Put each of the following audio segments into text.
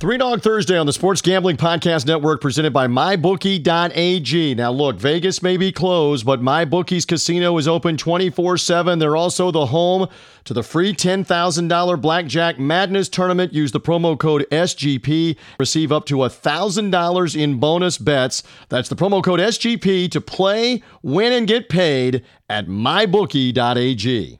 Three Dog Thursday on the Sports Gambling Podcast Network presented by MyBookie.ag. Now, look, Vegas may be closed, but MyBookie's casino is open 24 7. They're also the home to the free $10,000 Blackjack Madness tournament. Use the promo code SGP. Receive up to $1,000 in bonus bets. That's the promo code SGP to play, win, and get paid at MyBookie.ag.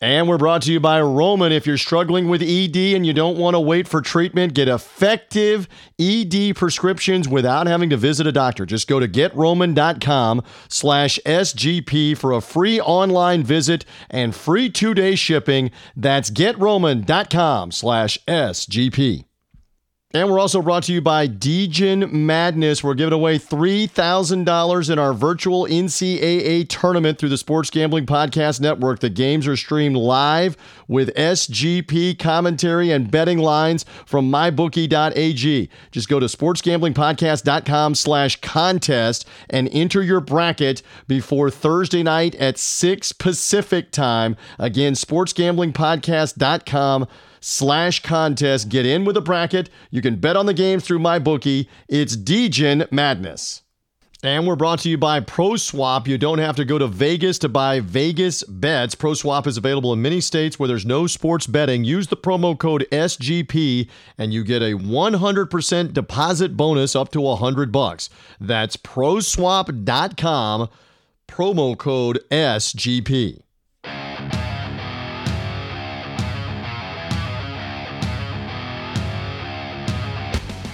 And we're brought to you by Roman. If you're struggling with ED and you don't want to wait for treatment, get effective ED prescriptions without having to visit a doctor. Just go to getroman.com slash SGP for a free online visit and free two-day shipping. That's getroman.com slash SGP. And we're also brought to you by Degen Madness. We're giving away $3,000 in our virtual NCAA tournament through the Sports Gambling Podcast Network. The games are streamed live with SGP commentary and betting lines from mybookie.ag. Just go to sportsgamblingpodcast.com slash contest and enter your bracket before Thursday night at 6 Pacific time. Again, sportsgamblingpodcast.com slash contest. Get in with a bracket. You can bet on the games through my bookie. It's Degen Madness. And we're brought to you by PropSwap. You don't have to go to Vegas to buy Vegas bets. PropSwap is available in many states where there's no sports betting. Use the promo code SGP and you get a 100% deposit bonus up to 100 bucks. That's propswap.com promo code SGP.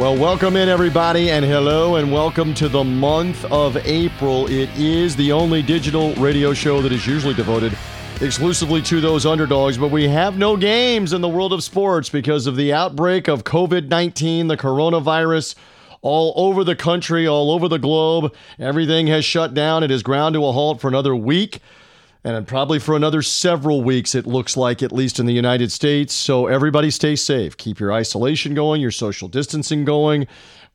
Well, welcome in, everybody, and hello, and welcome to the month of April. It is the only digital radio show that is usually devoted exclusively to those underdogs, but we have no games in the world of sports because of the outbreak of COVID 19, the coronavirus. All over the country, all over the globe. Everything has shut down. It is ground to a halt for another week and probably for another several weeks, it looks like, at least in the United States. So everybody stay safe. Keep your isolation going, your social distancing going.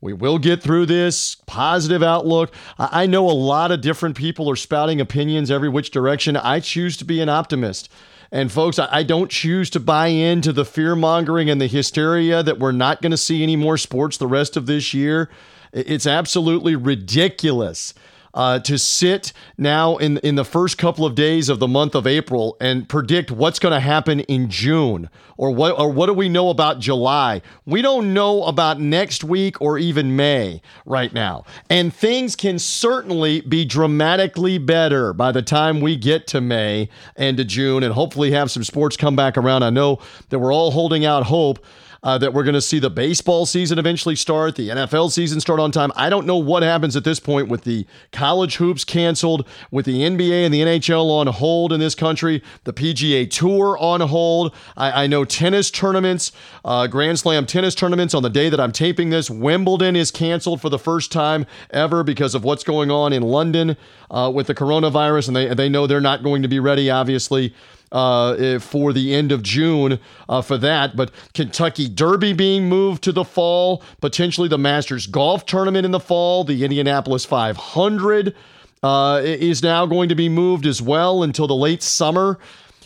We will get through this. Positive outlook. I know a lot of different people are spouting opinions every which direction. I choose to be an optimist. And folks, I don't choose to buy into the fear mongering and the hysteria that we're not going to see any more sports the rest of this year. It's absolutely ridiculous uh, to sit now in in the first couple of days of the month of April and predict what's going to happen in June or what or what do we know about July? We don't know about next week or even May right now. And things can certainly be dramatically better by the time we get to May and to June and hopefully have some sports come back around. I know that we're all holding out hope uh, that we're going to see the baseball season eventually start, the NFL season start on time. I don't know what happens at this point with the college hoops canceled, with the NBA and the NHL on hold in this country, the PGA Tour on hold. I, I know tennis tournaments, uh, Grand Slam tennis tournaments on the day that I'm taping this. Wimbledon is canceled for the first time ever because of what's going on in London uh, with the coronavirus, and they, they know they're not going to be ready, obviously uh, eh, for the end of June uh, for that. But Kentucky Derby being moved to the fall, potentially the Masters Golf Tournament in the fall, the Indianapolis 500 uh, is now going to be moved as well until the late summer.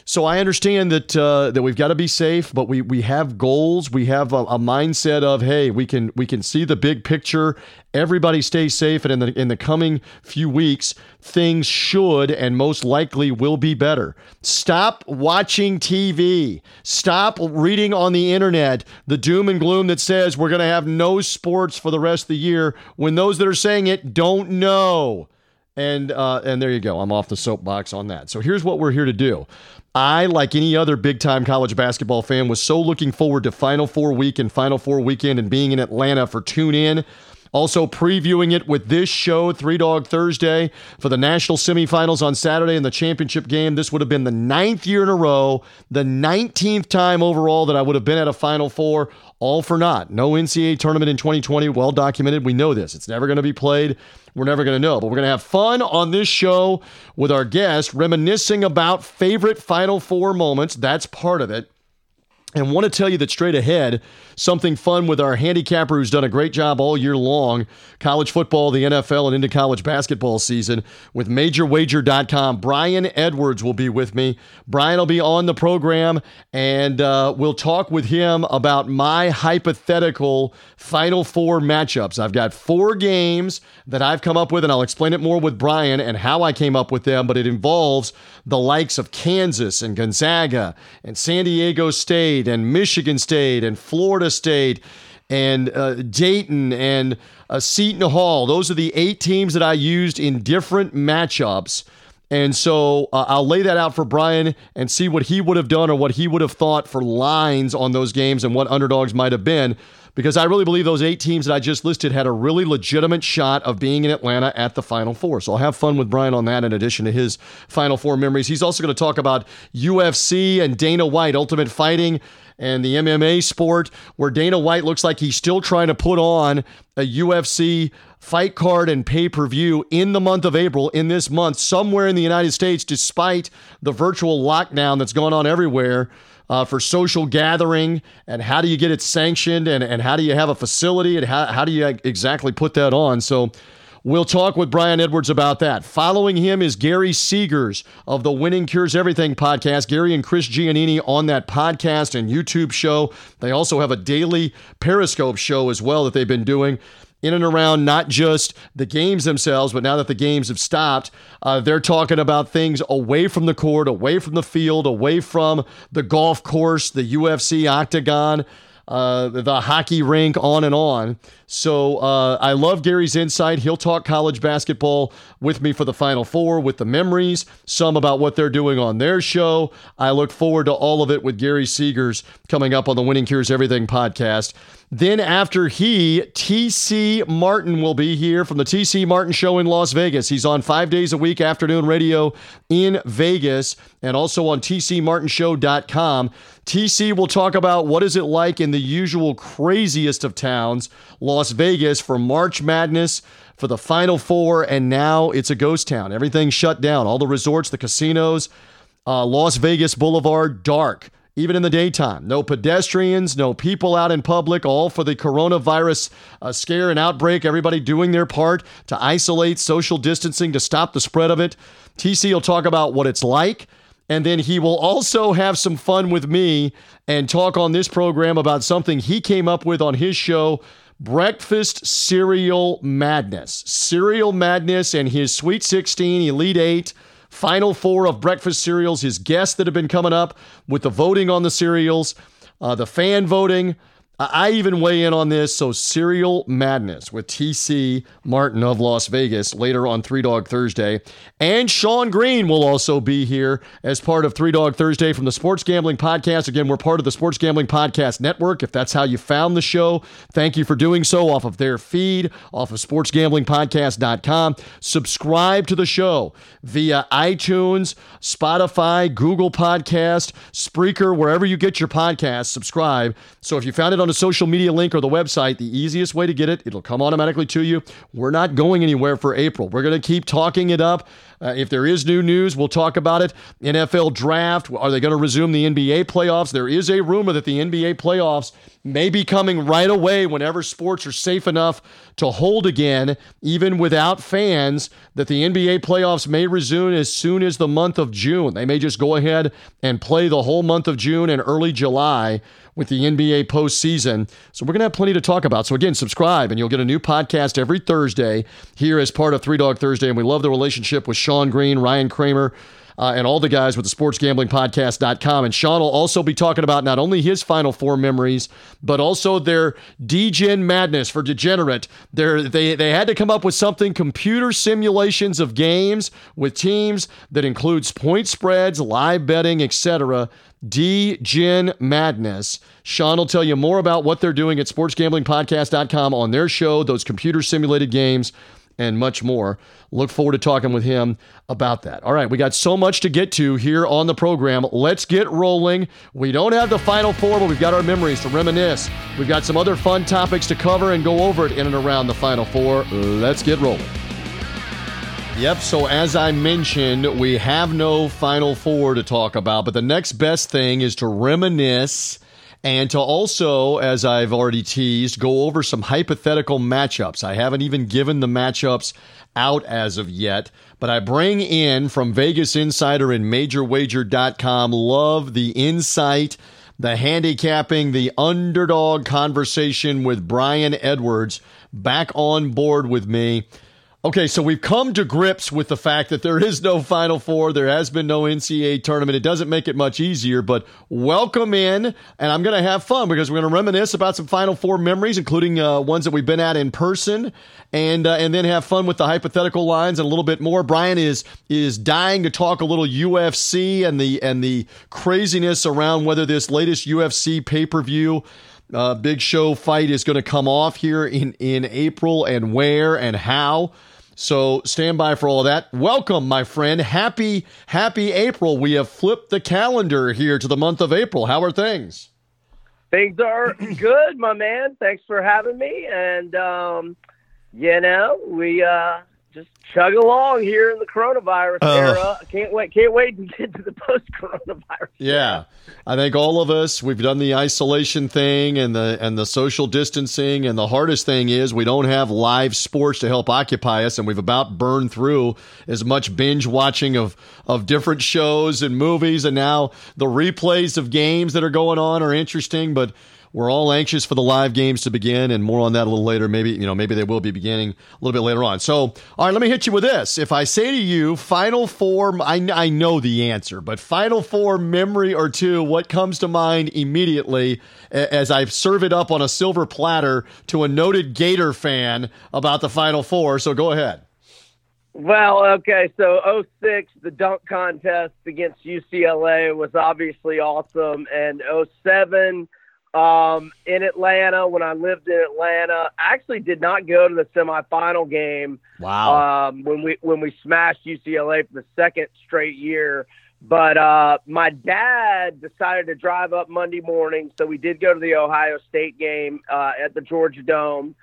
So I understand that uh, that we've got to be safe, but we we have goals. We have a, a, mindset of hey, we can we can see the big picture. Everybody stay safe, and in the in the coming few weeks, things should and most likely will be better. Stop watching TV. Stop reading on the internet the doom and gloom that says we're going to have no sports for the rest of the year when those that are saying it don't know And uh, and there you go. I'm off the soapbox on that. So here's what we're here to do. I, like any other big time college basketball fan, was so looking forward to Final Four week and Final Four weekend and being in Atlanta for Tune In. Also, previewing it with this show, Three Dog Thursday, for the national semifinals on Saturday and the championship game. This would have been the ninth year in a row, the 19th time overall that I would have been at a Final Four. All for naught. No NCAA tournament in 2020. Well documented. We know this. It's never going to be played. We're never going to know. But we're going to have fun on this show with our guest, reminiscing about favorite Final Four moments. That's part of it. And want to tell you that straight ahead, something fun with our handicapper who's done a great job all year long, college football, the NFL, and into college basketball season with MajorWager.com. Brian Edwards will be with me. Brian will be on the program, and uh, we'll talk with him about my hypothetical Final Four matchups. I've got four games that I've come up with, and I'll explain it more with Brian and how I came up with them, but it involves the likes of Kansas and Gonzaga and San Diego State and Michigan State and Florida State and uh, Dayton and uh, Seton Hall. Those are the eight teams that I used in different matchups. And so uh, I'll lay that out for Brian and see what he would have done or what he would have thought for lines on those games and what underdogs might have been. Because I really believe those eight teams that I just listed had a really legitimate shot of being in Atlanta at the Final Four. So I'll have fun with Brian on that in addition to his Final Four memories. He's also going to talk about UFC and Dana White, Ultimate Fighting and the MMA sport, where Dana White looks like he's still trying to put on a UFC fight card and pay per view in the month of April, in this month, somewhere in the United States, despite the virtual lockdown that's going on everywhere. Uh, for social gathering and how do you get it sanctioned and, and how do you have a facility and how, how do you exactly put that on so We'll talk with Brian Edwards about that. Following him is Gary Seegers of the Winning Cures Everything podcast. Gary and Chris Giannini on that podcast and YouTube show. They also have a daily Periscope show as well that they've been doing in and around not just the games themselves, but now that the games have stopped, uh, they're talking about things away from the court, away from the field, away from the golf course, the UFC octagon. Uh, the hockey rink, on and on. So uh, I love Gary's insight. He'll talk college basketball with me for the Final Four with the memories, some about what they're doing on their show. I look forward to all of it with Gary Seegers coming up on the Winning Cures Everything podcast. Then after he, TC Martin will be here from the TC Martin Show in Las Vegas. He's on five days a week, afternoon radio in Vegas, and also on TCMartinShow.com. TC will talk about what is it like in the usual craziest of towns, Las Vegas, for March Madness, for the Final Four, and now it's a ghost town. Everything's shut down. All the resorts, the casinos, uh, Las Vegas Boulevard, dark even in the daytime. No pedestrians, no people out in public, all for the coronavirus uh, scare and outbreak. Everybody doing their part to isolate, social distancing, to stop the spread of it. TC will talk about what it's like. And then he will also have some fun with me and talk on this program about something he came up with on his show Breakfast Cereal Madness. Cereal Madness and his Sweet 16, Elite 8 Final four of breakfast cereals, his guests that have been coming up with the voting on the cereals, uh, the fan voting, I even weigh in on this. So, Cereal Madness with TC Martin of Las Vegas later on Three Dog Thursday. And Sean Green will also be here as part of Three Dog Thursday from the Sports Gambling Podcast. Again, we're part of the Sports Gambling Podcast Network. If that's how you found the show, thank you for doing so off of their feed, off of sportsgamblingpodcast.com. Subscribe to the show via iTunes, Spotify, Google Podcast, Spreaker, wherever you get your podcasts. Subscribe. So, if you found it on a social media link or the website, the easiest way to get it, it'll come automatically to you. We're not going anywhere for April. We're going to keep talking it up. Uh, if there is new news, we'll talk about it. NFL draft, are they going to resume the NBA playoffs? There is a rumor that the NBA playoffs may be coming right away whenever sports are safe enough to hold again, even without fans, that the NBA playoffs may resume as soon as the month of June. They may just go ahead and play the whole month of June and early July with the NBA postseason. So we're going to have plenty to talk about. So again, subscribe and you'll get a new podcast every Thursday here as part of Three Dog Thursday. And we love the relationship with Sean Green, Ryan Kramer. Uh, and all the guys with the sportsgamblingpodcast.com. And Sean will also be talking about not only his Final Four memories, but also their Degen madness for Degenerate. They're, they, they had to come up with something computer simulations of games with teams that includes point spreads, live betting, etc. Degen Madness. Sean will tell you more about what they're doing at sportsgamblingpodcast.com on their show, those computer simulated games, and much more. Look forward to talking with him about that. All right, we got so much to get to here on the program. Let's get rolling. We don't have the final four, but we've got our memories to reminisce. We've got some other fun topics to cover and go over it in and around the final four. Let's get rolling. Yep. So as I mentioned, we have no Final Four to talk about, but the next best thing is to reminisce and to also, as I've already teased, go over some hypothetical matchups. I haven't even given the matchups out as of yet, but I bring in from Vegas Insider and MajorWager.com. Love the insight, the handicapping, the underdog conversation with Brian Edwards back on board with me. Okay, so we've come to grips with the fact that there is no Final Four. There has been no NCAA tournament. It doesn't make it much easier, but welcome in, and I'm going to have fun because we're going to reminisce about some Final Four memories, including uh, ones that we've been at in person, and uh, and then have fun with the hypothetical lines and a little bit more. Brian is is dying to talk a little UFC and the and the craziness around whether this latest UFC pay per view. Uh, big show fight is going to come off here in, in April and where and how. So stand by for all of that. Welcome, my friend. Happy, happy April. We have flipped the calendar here to the month of April. How are things? Things are good, my man. Thanks for having me. And, um, you know, we, uh, chug along here in the coronavirus uh, era. Can't wait. Can't wait to get to the post coronavirus. Yeah, I think all of us we've done the isolation thing and the and the social distancing, and the hardest thing is we don't have live sports to help occupy us, and we've about burned through as much binge watching of of different shows and movies, and now the replays of games that are going on are interesting, but we're all anxious for the live games to begin, and more on that a little later. Maybe you know, maybe they will be beginning a little bit later on. So, all right, let me hit you with this. If I say to you, Final Four, I, I know the answer, but Final Four memory or two, what comes to mind immediately as I serve it up on a silver platter to a noted Gator fan about the Final Four? So, go ahead. Well, okay, so 06, the dunk contest against UCLA was obviously awesome, and 07 um, in Atlanta when I lived in Atlanta. I actually did not go to the semifinal game. Wow. Um, when we when we smashed UCLA for the second straight year. But uh, my dad decided to drive up Monday morning, so we did go to the Ohio State game uh, at the Georgia Dome.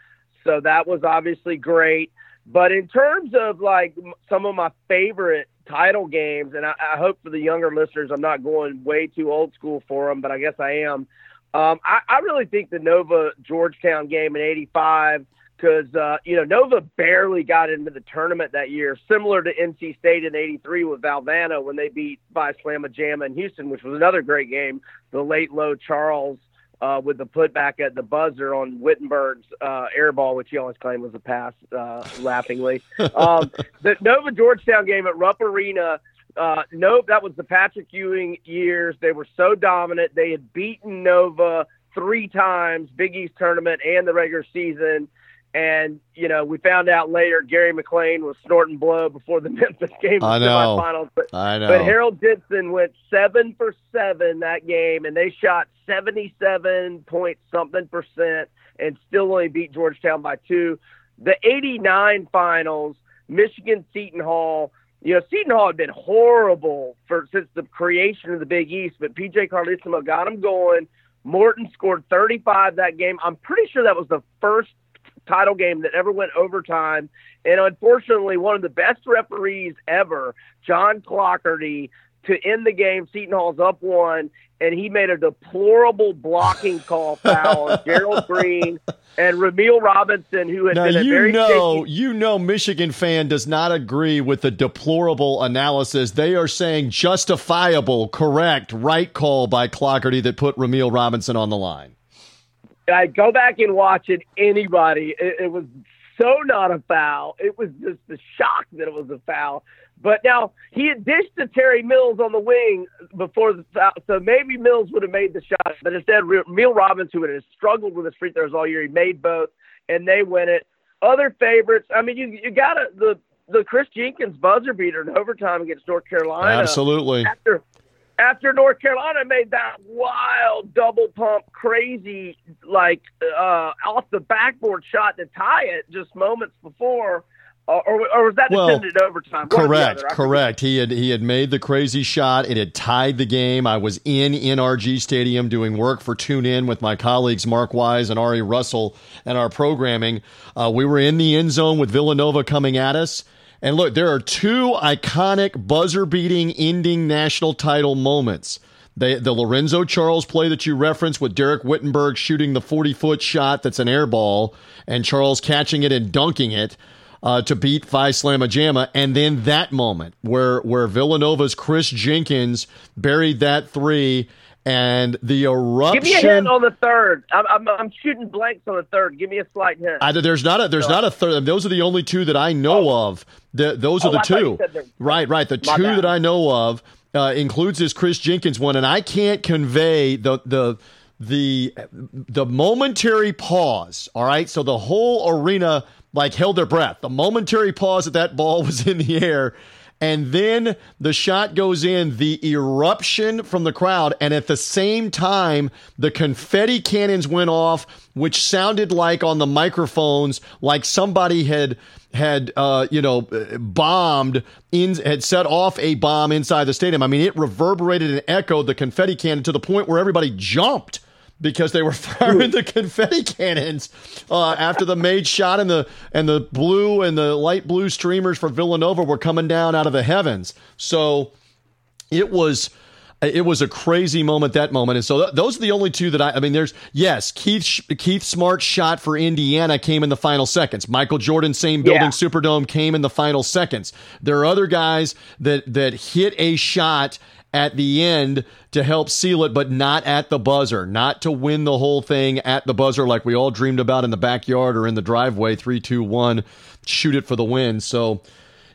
So that was obviously great. But in terms of like some of my favorite title games, and I, I hope for the younger listeners, I'm not going way too old school for them, but I guess I am. Um, I, I really think the Nova Georgetown game in '85 because uh, you know Nova barely got into the tournament that year, similar to NC State in '83 with Valvano when they beat Phi Slamma Jamma in Houston, which was another great game. The late low Charles uh, with the putback at the buzzer on Whittenburg's uh, air ball, which he always claimed was a pass, uh, laughingly. Um, the Nova Georgetown game at Rupp Arena uh, nope, that was the Patrick Ewing years. They were so dominant. They had beaten Nova three times, Big East tournament and the regular season. And you know, we found out later Gary McLain was snorting blow before the Memphis game I know. semifinals. But, I know. But Harold Dixon went seven for seven that game, and they shot seventy-seven point something percent, and still only beat Georgetown by two. The '89 finals, Michigan Seton Hall you know, Seton Hall had been horrible for since the creation of the Big East, but PJ Carlesimo got them going. Morton scored 35 that game. I'm pretty sure that was the first title game that ever went overtime. And unfortunately, one of the best referees ever, John Clougherty, to end the game, Seton Hall's up one, and he made a deplorable blocking call foul on Gerald Green and Rumeal Robinson, who had now, been a you very know, shaky- you know, Michigan fan does not agree with the deplorable analysis. They are saying justifiable, correct, right call by Clougherty that put Rumeal Robinson on the line. I go back and watch it. Anybody, it, it was so not a foul. It was just the shock that it was a foul. But now he had dished to Terry Mills on the wing before the foul, so maybe Mills would have made the shot. But instead, Neil Robbins, who had struggled with his free throws all year, he made both, and they win it. Other favorites, I mean, you you got to the the Kris Jenkins buzzer beater in overtime against North Carolina. Absolutely. After after North Carolina made that wild double pump, crazy like uh, off the backboard shot to tie it just moments before. Or, or, was that well, extended overtime? correct, correct. He had he had made the crazy shot. It had tied the game. I was in NRG Stadium doing work for Tune In with my colleagues Mark Wise and Ari Russell and our programming. Uh, we were in the end zone with Villanova coming at us and look, there are two iconic buzzer beating ending national title moments. They, the Lorenzo Charles play that you referenced with Dereck Whittenburg shooting the 40 foot shot that's an air ball and Charles catching it and dunking it uh, to beat Phi Slamma Jamma. And then that moment where, where Villanova's Kris Jenkins buried that three and the eruption. Give me a hint on the third. I'm, I'm, I'm shooting blanks on the third. Give me a slight hint. I, there's not a there's not a third. Those are the only two that I know oh. of. The, those are oh, the two. Right, right. The two bad. that I know of uh, includes this Kris Jenkins one, and I can't convey the the the the momentary pause. All right, so the whole arena like held their breath. The momentary pause that that ball was in the air and then the shot goes in, the eruption from the crowd, and at the same time, the confetti cannons went off, which sounded like on the microphones, like somebody had had uh, you know bombed in had set off a bomb inside the stadium. I mean, it reverberated and echoed the confetti cannon to the point where everybody jumped because they were firing the confetti cannons uh, after the made shot and the and the blue and the light blue streamers for Villanova were coming down out of the heavens. So it was it was a crazy moment that moment and so th- those are the only two that I I mean there's yes Keith Keith Smart's shot for Indiana came in the final seconds Michael Jordan same building yeah. Superdome came in the final seconds there are other guys that that hit a shot at the end to help seal it, but not at the buzzer, not to win the whole thing at the buzzer like we all dreamed about in the backyard or in the driveway. Three, two, one, shoot it for the win. So,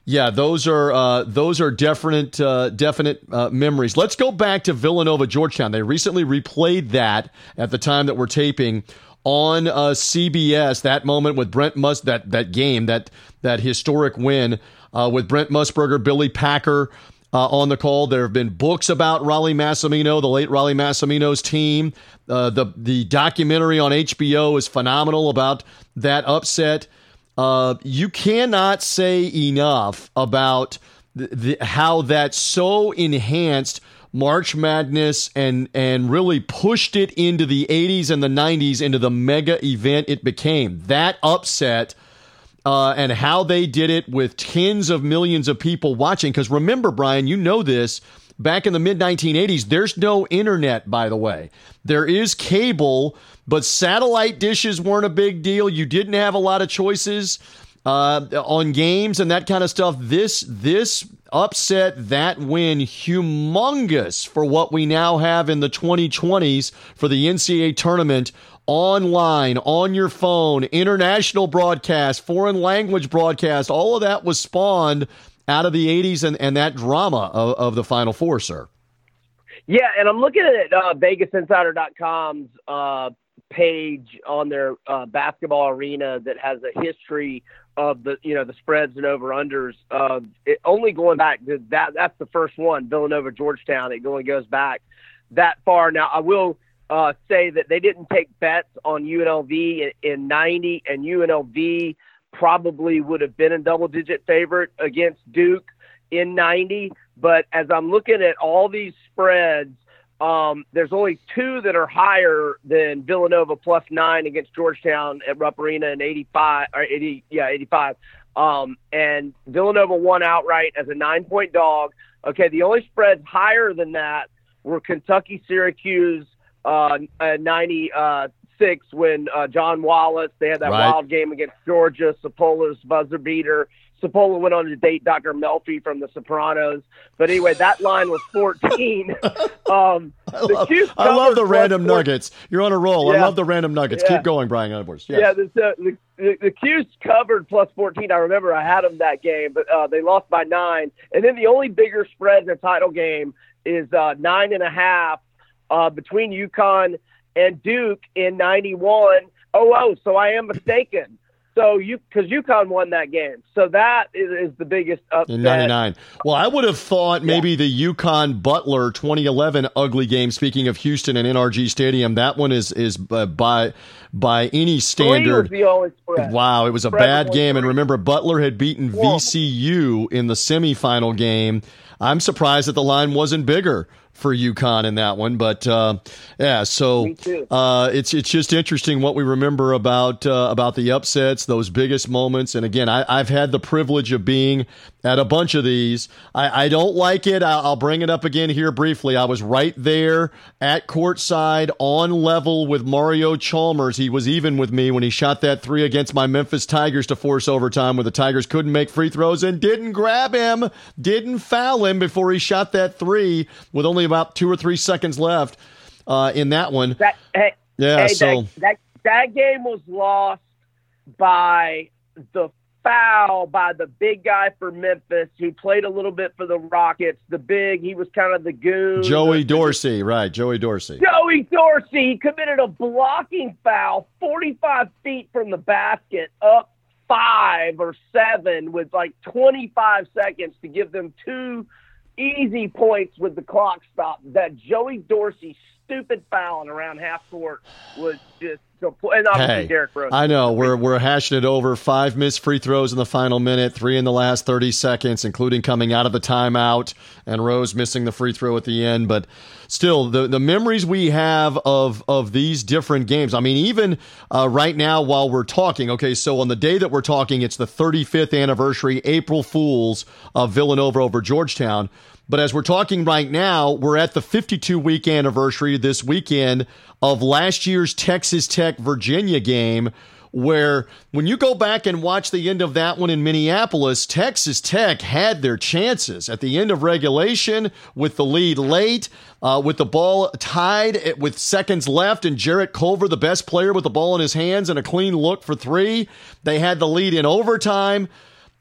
yeah, those are uh, those are definite uh, definite uh, memories. Let's go back to Villanova Georgetown. They recently replayed that at the time that we're taping on uh, CBS. That moment with Brent Mus that that game that that historic win uh, with Brent Musburger, Billy Packer, uh, on the call. There have been books about Rollie Massimino, the late Rollie Massimino's team. Uh, the the documentary on HBO is phenomenal about that upset. Uh, you cannot say enough about the, the, how that so enhanced March Madness and and really pushed it into the 80s and the 90s into the mega event it became. That upset uh, and how they did it with tens of millions of people watching. Because remember, Brian, you know this. Back in the mid 1980s, there's no internet, by the way. There is cable, but satellite dishes weren't a big deal. You didn't have a lot of choices uh, on games and that kind of stuff. This this upset that win humongous for what we now have in the 2020s for the NCAA tournament online, on your phone, international broadcast, foreign language broadcast, all of that was spawned out of the 80s and, and that drama of, of the Final Four, sir. Yeah, and I'm looking at uh, VegasInsider.com's uh, page on their uh, basketball arena that has a history of the you know the spreads and over unders. Uh, only going back to that that's the first one, Villanova Georgetown. It only goes back that far. Now I will uh, say that they didn't take bets on UNLV in, in 90, and UNLV probably would have been a double digit favorite against Duke in 90. But as I'm looking at all these spreads, um, there's only two that are higher than Villanova plus nine against Georgetown at Rupp Arena in 85 or 80, yeah, 85. Um, and Villanova won outright as a nine point dog. Okay, the only spreads higher than that were Kentucky, Syracuse, uh, 96 when uh, John Wallace, they had that Right. wild game against Georgia, Cipolla's buzzer beater. Sapola went on to date Dr. Melfi from The Sopranos. But anyway, that line was 14. um, I love, I love the random plus nuggets. You're on a roll. I love the random nuggets. Yeah. Keep going, Brian Edwards. Yes. Yeah, the, the, the, the 'Cuse covered plus 14. I remember I had them that game, but uh, they lost by nine. And then the only bigger spread in the title game is uh, nine and a half uh, between UConn and Duke in 91. Oh, oh, so I am mistaken. So you, because UConn won that game, so that is, is the biggest upset. In 99. Well, I would have thought maybe the UConn Butler 2011 ugly game, speaking of Houston and NRG Stadium, that one is is uh, by by any standard. the only spread. Wow, it was a Spread bad game. And remember, Butler had beaten Whoa. VCU in the semifinal game. I'm surprised that the line wasn't bigger for UConn in that one. But uh, yeah, so uh, it's it's just interesting what we remember about uh, about the upsets, those biggest moments. And again, I, I've had the privilege of being at a bunch of these. I, I don't like it. I'll, I'll bring it up again here briefly. I was right there at courtside on level with Mario Chalmers. He was even with me when he shot that three against my Memphis Tigers to force overtime, where the Tigers couldn't make free throws and didn't grab him, didn't foul him before he shot that three with only about two or three seconds left uh, in that one. That, hey, Yeah, hey, so that, that that game was lost by the foul by the big guy for Memphis. He played a little bit for the Rockets. The big, he was kind of the goon. Joey Dorsey, right? Joey Dorsey. Joey Dorsey committed a blocking foul 45 feet from the basket, up five or seven with like 25 seconds to give them two easy points with the clock stopped. That Joey Dorsey stupid fouling around half court was just. And obviously Hey, Derrick Rose. I know we're we're hashing it over. Five missed free throws in the final minute, three in the last thirty seconds, including coming out of the timeout, and Rose missing the free throw at the end. But still, the the memories we have of of these different games. I mean, even uh, right now while we're talking. Okay, so on the day that we're talking, it's the 35th anniversary, April Fools of Villanova over Georgetown. But as we're talking right now, we're at the 52 week anniversary this weekend of last year's Texas Tech Virginia game, where when you go back and watch the end of that one in Minneapolis, Texas Tech had their chances at the end of regulation with the lead late, uh, with the ball tied with seconds left, and Jarrett Culver, the best player with the ball in his hands and a clean look for three. They had the lead in overtime.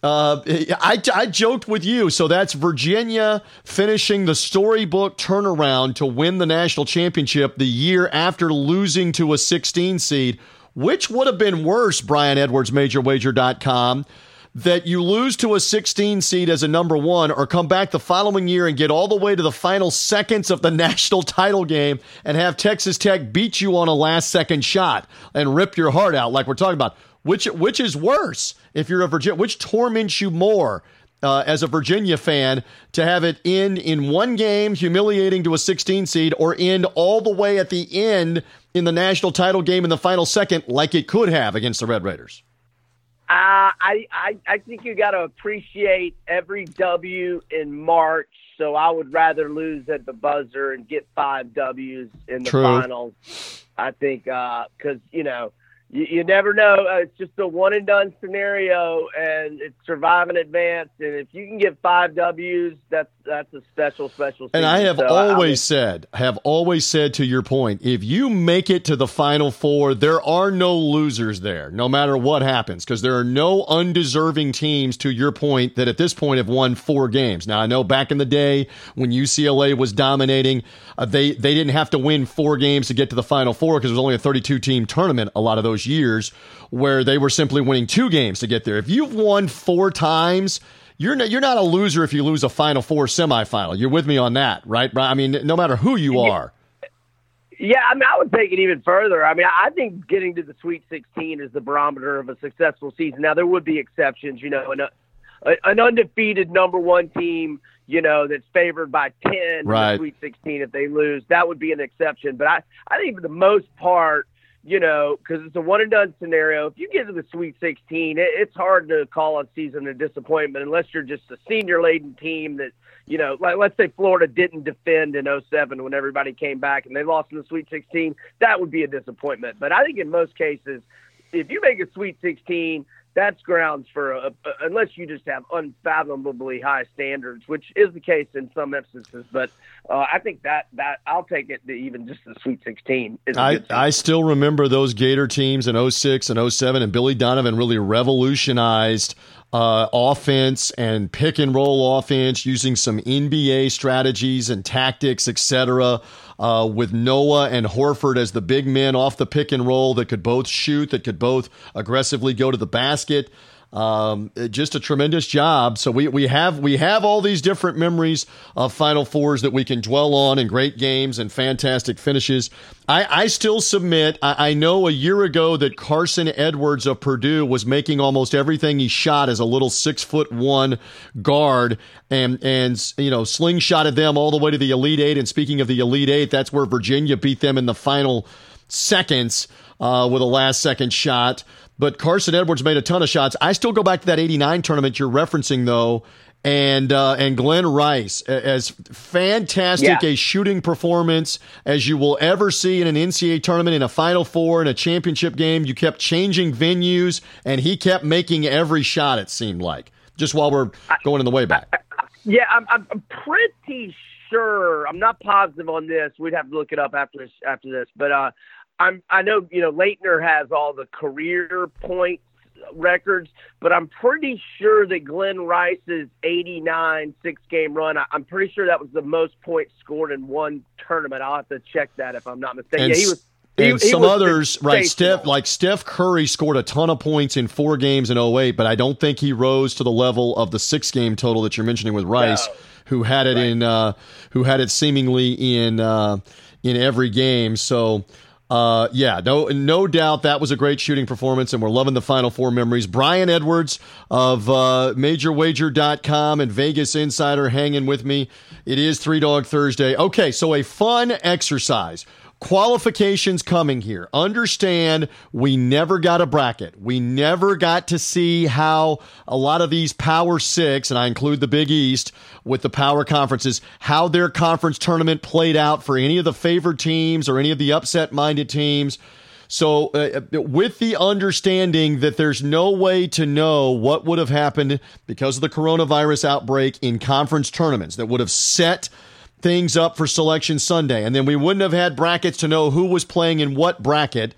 Uh, I, I joked with you. So that's Virginia finishing the storybook turnaround to win the national championship the year after losing to a 16 seed. Which would have been worse, Brian Edwards, MajorWager.com, that you lose to a 16 seed as a number one or come back the following year and get all the way to the final seconds of the national title game and have Texas Tech beat you on a last second shot and rip your heart out like we're talking about. Which which is worse if you're a Virginia? Which torments you more uh, as a Virginia fan to have it end in one game, humiliating to a 16 seed, or end all the way at the end in the national title game in the final second, like it could have against the Red Raiders? Uh, I, I I think you got to appreciate every W in March. So I would rather lose at the buzzer and get five W's in the True. finals. I think because you know you, you never know. Uh, it's just a one and done scenario, and it's survive and advance. And if you can get five W's, that's that's a special special. And I have So I always would- said, have always said to your point, if you make it to the final four, there are no losers there, no matter what happens, because there are no undeserving teams, to your point, that at this point have won four games. Now, I know back in the day when UCLA was dominating, uh, they, they didn't have to win four games to get to the final four because it was only a 32 team tournament a lot of those years where they were simply winning two games to get there. If you've won four times, you're not, you're not a loser if you lose a Final Four semifinal. You're with me on that, right? I mean, no matter who you are. Yeah, I mean, I would take it even further. I mean, I think getting to the Sweet 16 is the barometer of a successful season. Now, there would be exceptions, you know, an, a, an undefeated number one team, you know, that's favored by 10 in Right. the Sweet 16 if they lose. That would be an exception. But I, I think for the most part, you know, because it's a one and done scenario. If you get to the Sweet 16, it, it's hard to call a season a disappointment unless you're just a senior laden team that, you know, like let's say Florida didn't defend in 07 when everybody came back and they lost in the Sweet 16. That would be a disappointment. But I think in most cases, if you make a Sweet 16, that's grounds for a, a, unless you just have unfathomably high standards, which is the case in some instances. But uh, I think that that I'll take it to even just the Sweet 16. I I still remember those Gator teams in 06 and 07, and Billy Donovan really revolutionized uh, offense and pick and roll offense using some NBA strategies and tactics, etc. Uh, with Noah and Horford as the big men off the pick and roll that could both shoot, that could both aggressively go to the basket. Um, just a tremendous job. So we, we have we have all these different memories of Final Fours that we can dwell on and great games and fantastic finishes. I, I still submit. I, I know a year ago that Carson Edwards of Purdue was making almost everything he shot as a little six foot one guard and and you know slingshotted them all the way to the Elite Eight. And speaking of the Elite Eight, that's where Virginia beat them in the final seconds uh, with a last second shot. But Carson Edwards made a ton of shots. I still go back to that 89 tournament you're referencing, though, and uh, and Glen Rice as fantastic yeah. a shooting performance as you will ever see in an NCAA tournament in a Final Four in a championship game. You kept changing venues, and he kept making every shot. It seemed like just while we're going in the way back. Yeah, I'm, I'm pretty sure. I'm not positive on this. We'd have to look it up after this. After this, but uh, I'm I know you know Laettner has all the career points records, but I'm pretty sure that Glen Rice's 89 six game run, I, am pretty sure that was the most points scored in one tournament. I'll have to check that if I'm not mistaken. And, yeah, he was. And he, some others, right? Steph, like Steph Curry, scored a ton of points in four games in 08, but I don't think he rose to the level of the six game total that you're mentioning with Rice, no. who had it right. in, uh, who had it seemingly in uh, in every game. So uh, yeah, no, no doubt that was a great shooting performance, and we're loving the Final Four memories. Brian Edwards of uh, MajorWager.com and Vegas Insider hanging with me. It is Three Dog Thursday. Okay, so a fun exercise qualifications coming here. Understand we never got a bracket. We never got to see how a lot of these Power Six, and I include the Big East with the power conferences, how their conference tournament played out for any of the favored teams or any of the upset minded teams. So, uh, with the understanding that there's no way to know what would have happened because of the coronavirus outbreak in conference tournaments that would have set things up for Selection Sunday. And then we wouldn't have had brackets to know who was playing in what bracket.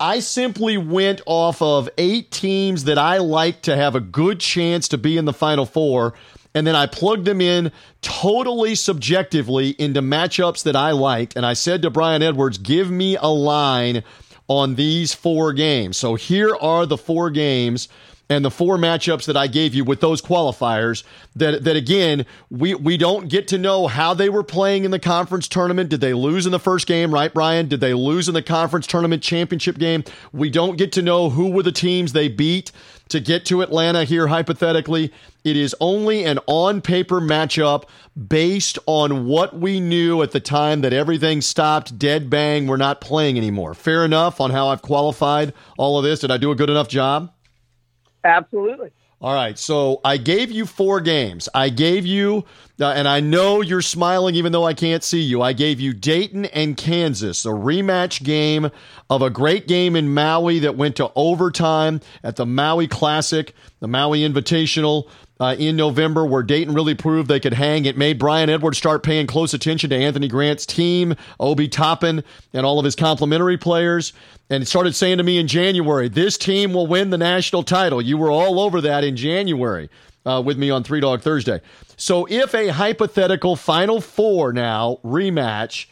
I simply went off of eight teams that I like to have a good chance to be in the Final Four. And then I plugged them in totally subjectively into matchups that I liked. And I said to Brian Edwards, give me a line on these four games. So here are the four games and the four matchups that I gave you with those qualifiers that that again we we don't get to know how they were playing in the conference tournament. Did they lose in the first game right Brian? Did they lose in the conference tournament championship game? We don't get to know who were the teams they beat to get to Atlanta here hypothetically. It is only an on paper matchup based on what we knew at the time that everything stopped dead bang. We're not playing anymore. Fair enough on how I've qualified all of this. Did I do a good enough job Absolutely. All right. So I gave you four games. I gave you, uh, and I know you're smiling even though I can't see you. I gave you Dayton and Kansas, a rematch game of a great game in Maui that went to overtime at the Maui Classic, the Maui Invitational uh, in November where Dayton really proved they could hang. It made Brian Edwards start paying close attention to Anthony Grant's team, Obi Toppin, and all of his complimentary players. And started saying to me in January, this team will win the national title. You were all over that in January uh, with me on Three Dog Thursday. So if a hypothetical Final Four now rematch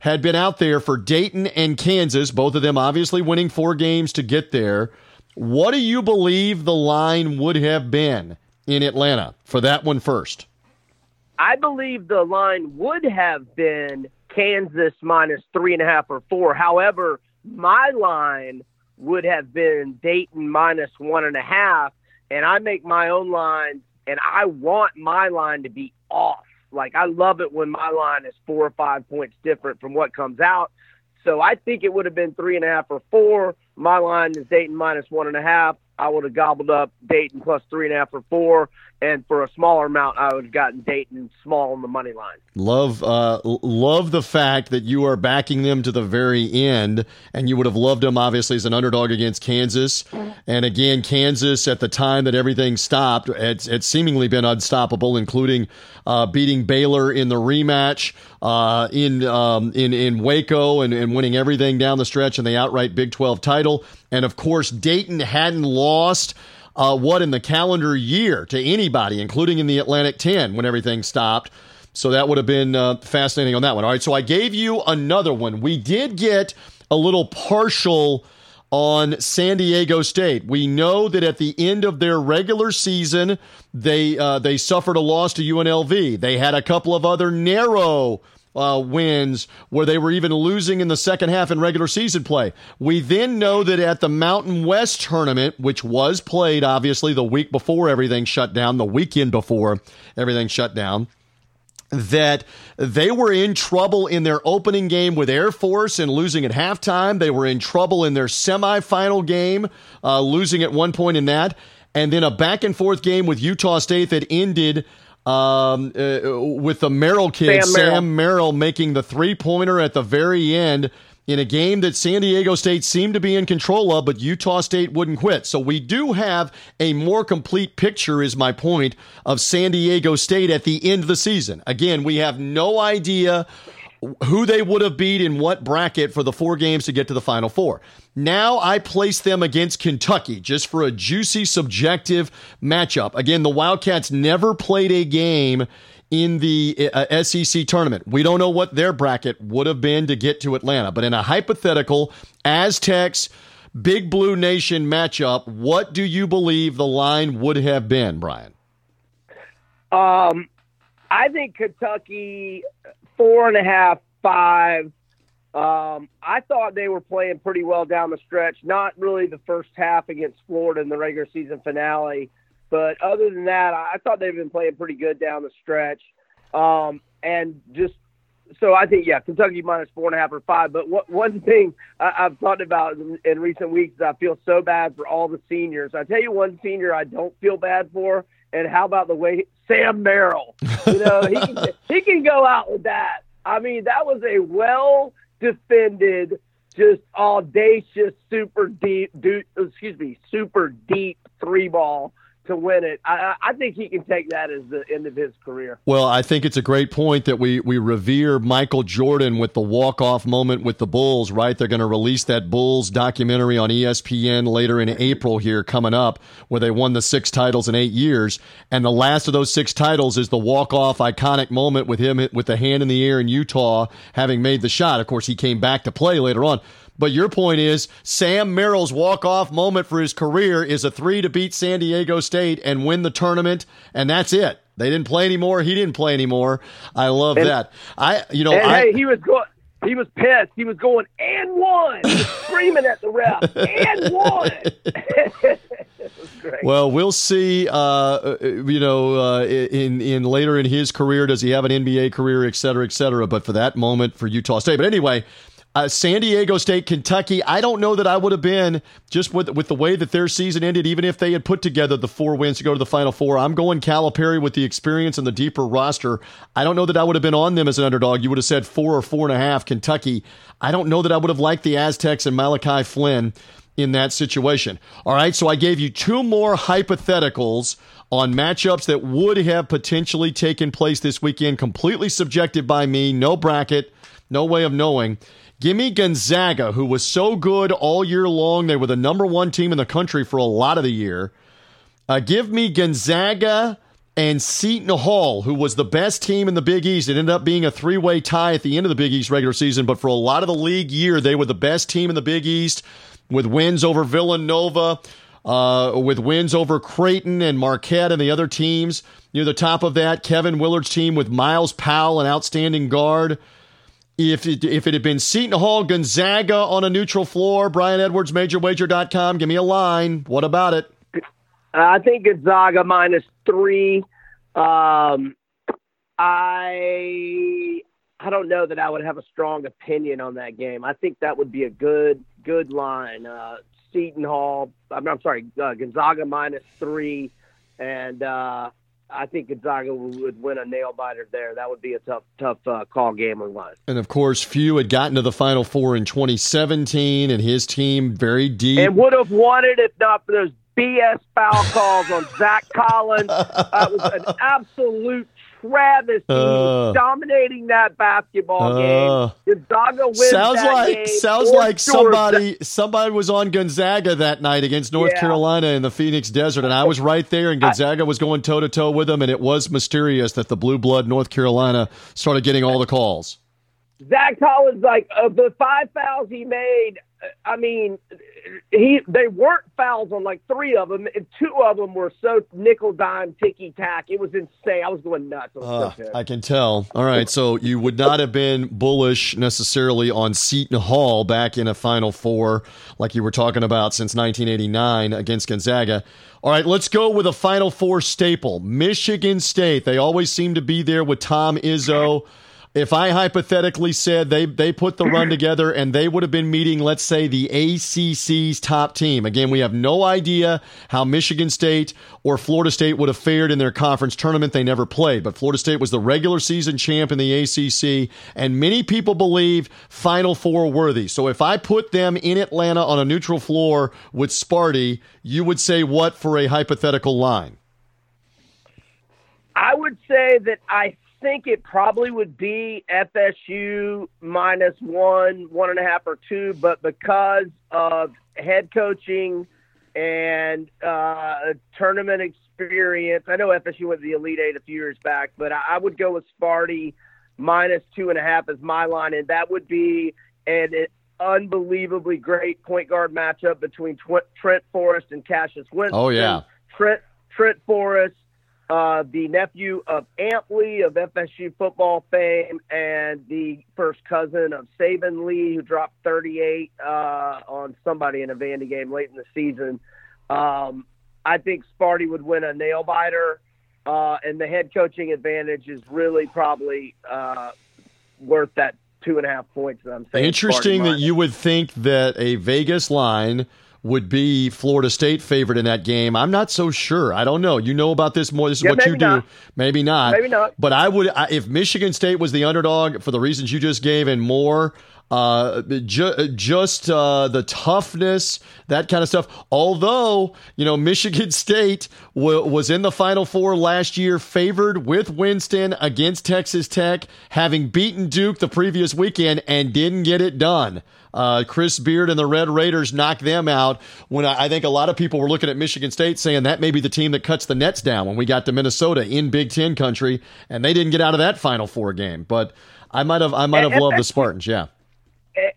had been out there for Dayton and Kansas, both of them obviously winning four games to get there, what do you believe the line would have been? In Atlanta for that one first? I believe the line would have been Kansas minus three and a half or four. However, my line would have been Dayton minus one and a half. And I make my own line, and I want my line to be off. Like, I love it when my line is four or five points different from what comes out. So I think it would have been three and a half or four. My line is Dayton minus one and a half. I would have gobbled up Dayton plus three and a half or four, and for a smaller amount, I would have gotten Dayton small on the money line. Love, uh, love the fact that you are backing them to the very end, and you would have loved them obviously as an underdog against Kansas. And again, Kansas at the time that everything stopped, it's, it's seemingly been unstoppable, including uh, beating Baylor in the rematch uh, in um, in in Waco and, and winning everything down the stretch in the outright Big Twelve title. And of course, Dayton hadn't lost. Uh, what in the calendar year to anybody, including in the Atlantic 10 when everything stopped. So that would have been uh, fascinating on that one. All right, so I gave you another one. We did get a little partial on San Diego State. We know that at the end of their regular season, they uh, they suffered a loss to UNLV. They had a couple of other narrow uh, wins where they were even losing in the second half in regular season play. We then know that at the Mountain West tournament, which was played obviously the week before everything shut down, the weekend before everything shut down, that they were in trouble in their opening game with Air Force and losing at halftime. They were in trouble in their semifinal game, uh, losing at one point in that. And then a back and forth game with Utah State that ended um, uh, with the Merrill kid, Sam Merrill. Sam Merrill, making the three pointer at the very end in a game that San Diego State seemed to be in control of, but Utah State wouldn't quit. So we do have a more complete picture, is my point, of San Diego State at the end of the season. Again, we have no idea who they would have beat in what bracket for the four games to get to the Final Four. Now I place them against Kentucky just for a juicy subjective matchup. Again, the Wildcats never played a game in the uh, SEC tournament. We don't know what their bracket would have been to get to Atlanta, but in a hypothetical Aztecs Big Blue Nation matchup, what do you believe the line would have been, Brian? Um, I think Kentucky four and a half, five. Um, I thought they were playing pretty well down the stretch. Not really the first half against Florida in the regular season finale, but other than that, I thought they've been playing pretty good down the stretch. Um, and just so I think, yeah, Kentucky minus four and a half or five. But what, one thing I, have talked about in, in recent weeks is I feel so bad for all the seniors. I tell you one senior I don't feel bad for, and how about the way Sam Merrill? You know, he can, he can go out with that. I mean, that was a well defended, just audacious, super deep, do, excuse me, super deep three ball to win it. I, I think he can take that as the end of his career. Well, I think it's a great point that we we revere Michael Jordan with the walk off moment with the Bulls. Right, they're going to release that Bulls documentary on ESPN later in April here coming up, where they won the six titles in eight years, and the last of those six titles is the walk off iconic moment with him with the hand in the air in Utah, having made the shot. Of course, he came back to play later on. But your point is Sam Merrill's walk-off moment for his career is a three to beat San Diego State and win the tournament, and that's it. They didn't play anymore. He didn't play anymore. I love and, that. I, you know, I, hey, he was going. He was pissed. He was going and one, screaming at the ref and one. well, we'll see. Uh, you know, uh, in in later in his career, does he have an NBA career, et cetera, et cetera? But for that moment, for Utah State. But anyway, uh, San Diego State, Kentucky. I don't know that I would have been just with with the way that their season ended, even if they had put together the four wins to go to the Final Four. I'm going Calipari with the experience and the deeper roster. I don't know that I would have been on them as an underdog. You would have said four or four and a half, Kentucky. I don't know that I would have liked the Aztecs and Malachi Flynn in that situation. All right, so I gave you two more hypotheticals on matchups that would have potentially taken place this weekend, completely subjected by me, no bracket, no way of knowing. Give me Gonzaga, who was so good all year long. They were the number one team in the country for a lot of the year. Uh, give me Gonzaga and Seton Hall, who was the best team in the Big East. It ended up being a three way tie at the end of the Big East regular season, but for a lot of the league year, they were the best team in the Big East with wins over Villanova, uh, with wins over Creighton and Marquette and the other teams. Near the top of that, Kevin Willard's team with Myles Powell, an outstanding guard. If it, if it had been Seton Hall, Gonzaga on a neutral floor, Brian Edwards, MajorWager.com, give me a line. What about it? I think Gonzaga minus three. Um, I I don't know that I would have a strong opinion on that game. I think that would be a good good line. Uh, Seton Hall, I'm, I'm sorry, uh, Gonzaga minus three, and uh, I think Gonzaga would win a nail biter there. That would be a tough, tough uh, call gambling line. And of course, Few had gotten to the Final Four in 2017, and his team very deep and would have won it if not for those BS foul calls on Zach Collins. That was an absolute travesty. Uh, dominating that basketball uh, game. Gonzaga wins sounds like game sounds like somebody somebody was on Gonzaga that night against North yeah. Carolina in the Phoenix Desert, and I was right there, and Gonzaga was going toe to toe with them, and it was mysterious that the blue blood North Carolina started getting all the calls. Zach Collins, like of the five fouls he made, I mean, he they weren't fouls on like three of them, and two of them were so nickel dime ticky tack. It was insane. I was going nuts. Uh, I can tell. All right, so you would not have been bullish necessarily on Seton Hall back in a Final Four like you were talking about since 1989 against Gonzaga. All right, let's go with a Final Four staple. Michigan State. They always seem to be there with Tom Izzo if I hypothetically said they they put the run together and they would have been meeting, let's say, the ACC's top team. Again, we have no idea how Michigan State or Florida State would have fared in their conference tournament. They never played, but Florida State was the regular season champ in the ACC, and many people believe Final Four worthy. So if I put them in Atlanta on a neutral floor with Sparty, you would say what for a hypothetical line? I would say that I think it probably would be FSU minus one, one and a half, or two, but because of head coaching and uh, tournament experience, I know FSU went to the Elite Eight a few years back, but I, would go with Sparty minus two and a half as my line, and that would be an, an unbelievably great point guard matchup between Trent Forrest and Cassius Winston. Oh yeah, Trent Trent Forrest uh, the nephew of Amp Lee of FSU football fame, and the first cousin of Saben Lee, who dropped 38 uh, on somebody in a Vandy game late in the season. Um, I think Sparty would win a nail biter, uh, and the head coaching advantage is really probably uh, worth that two and a half points that I'm saying. Interesting that you would think that a Vegas line – would be Florida State favorite in that game. I'm not so sure. I don't know. You know about this more. This is yeah, what you not. do. Maybe not. Maybe not. But I would, I, if Michigan State was the underdog for the reasons you just gave and more, uh, ju- just uh, the toughness, that kind of stuff. Although, you know, Michigan State w- was in the Final Four last year, favored with Winston against Texas Tech, having beaten Duke the previous weekend and didn't get it done. Uh, Chris Beard and the Red Raiders knocked them out. When I, I, think a lot of people were looking at Michigan State saying that may be the team that cuts the nets down when we got to Minnesota in Big Ten country, and they didn't get out of that Final Four game. But I might have I might have loved the Spartans. Yeah.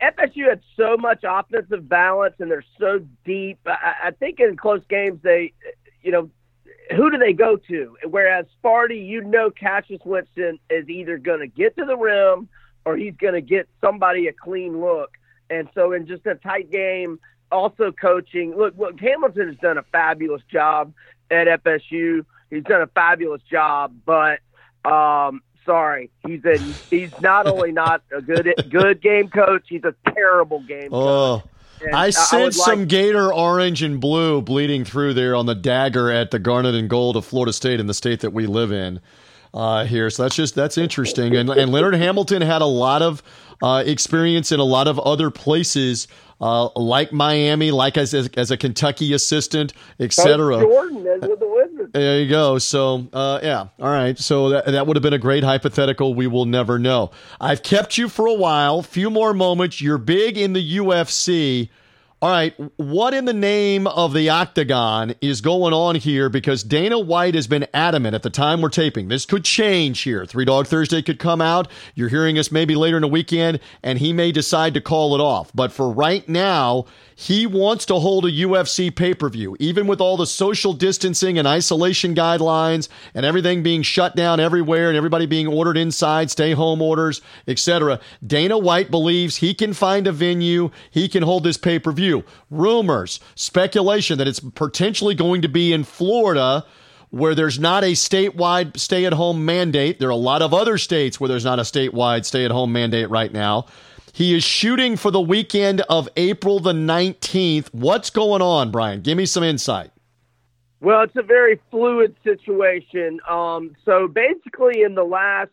FSU had so much offensive balance and they're so deep. I, I think in close games they, you know, who do they go to? Whereas Sparty, you know, Cassius Winston is either going to get to the rim or he's going to get somebody a clean look. And so, in just a tight game, also coaching. Look, look, Hamilton has done a fabulous job at FSU. He's done a fabulous job, but um, sorry, he's a he's not only not a good good game coach, he's a terrible game oh. And I sense like- some Gator orange and blue bleeding through there on the dagger at the Garnet and Gold of Florida State in the state that we live in uh, here. So that's just that's interesting. And, and Leonard Hamilton had a lot of uh, experience in a lot of other places. Uh, like Miami, like as, as, as a Kentucky assistant, etc. Jordan is with the Wizards. There you go. So, uh, yeah, all right. So that that would have been a great hypothetical. We will never know. I've kept you for a while. Few more moments. You're big in the UFC. All right, what in the name of the octagon is going on here? Because Dana White has been adamant at the time we're taping. This could change here. Three Dog Thursday could come out. You're hearing us maybe later in the weekend, and he may decide to call it off. But for right now, he wants to hold a UFC pay per view, even with all the social distancing and isolation guidelines and everything being shut down everywhere and everybody being ordered inside, stay home orders, etc. Dana White believes he can find a venue, he can hold this pay per view. Rumors, speculation that it's potentially going to be in Florida where there's not a statewide stay at home mandate. There are a lot of other states where there's not a statewide stay at home mandate right now. He is shooting for the weekend of April the 19th. What's going on, Brian? Give me some insight. Well, it's a very fluid situation. Um, so basically, in the last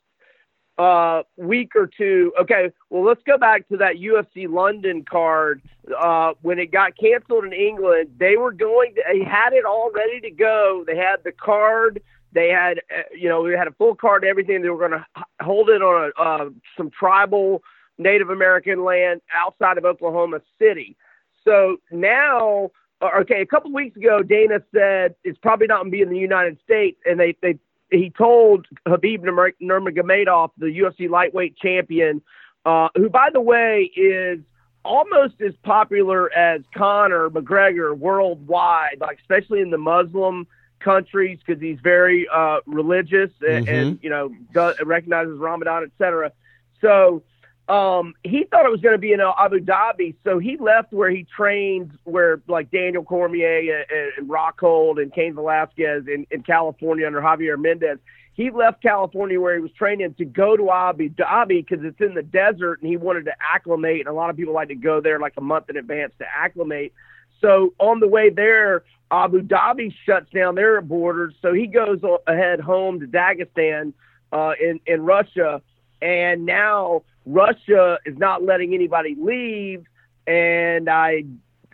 uh, week or two, okay, well, let's go back to that UFC London card. Uh, when it got canceled in England, they were going to, they had it all ready to go. They had the card. They had, uh, you know, they had a full card, everything. They were going to hold it on a, uh, some tribal Native American land outside of Oklahoma City. So now uh, okay, a couple weeks ago, Dana said it's probably not going to be in the United States, and they they he told Khabib Nurmagomedov, the UFC lightweight champion, uh, who by the way is almost as popular as Conor McGregor worldwide, like especially in the Muslim countries because he's very uh, religious and, mm-hmm. and you know does, recognizes Ramadan, etc. So um, he thought it was going to be in Abu Dhabi, so he left where he trained, where like Daniel Cormier and, and Rockhold and Cain Velasquez in, in California under Javier Mendez. He left California where he was training to go to Abu Dhabi because it's in the desert and he wanted to acclimate. And a lot of people like to go there like a month in advance to acclimate. So on the way there, Abu Dhabi shuts down their borders. So he goes ahead home to Dagestan uh, in in Russia, and now Russia is not letting anybody leave, and I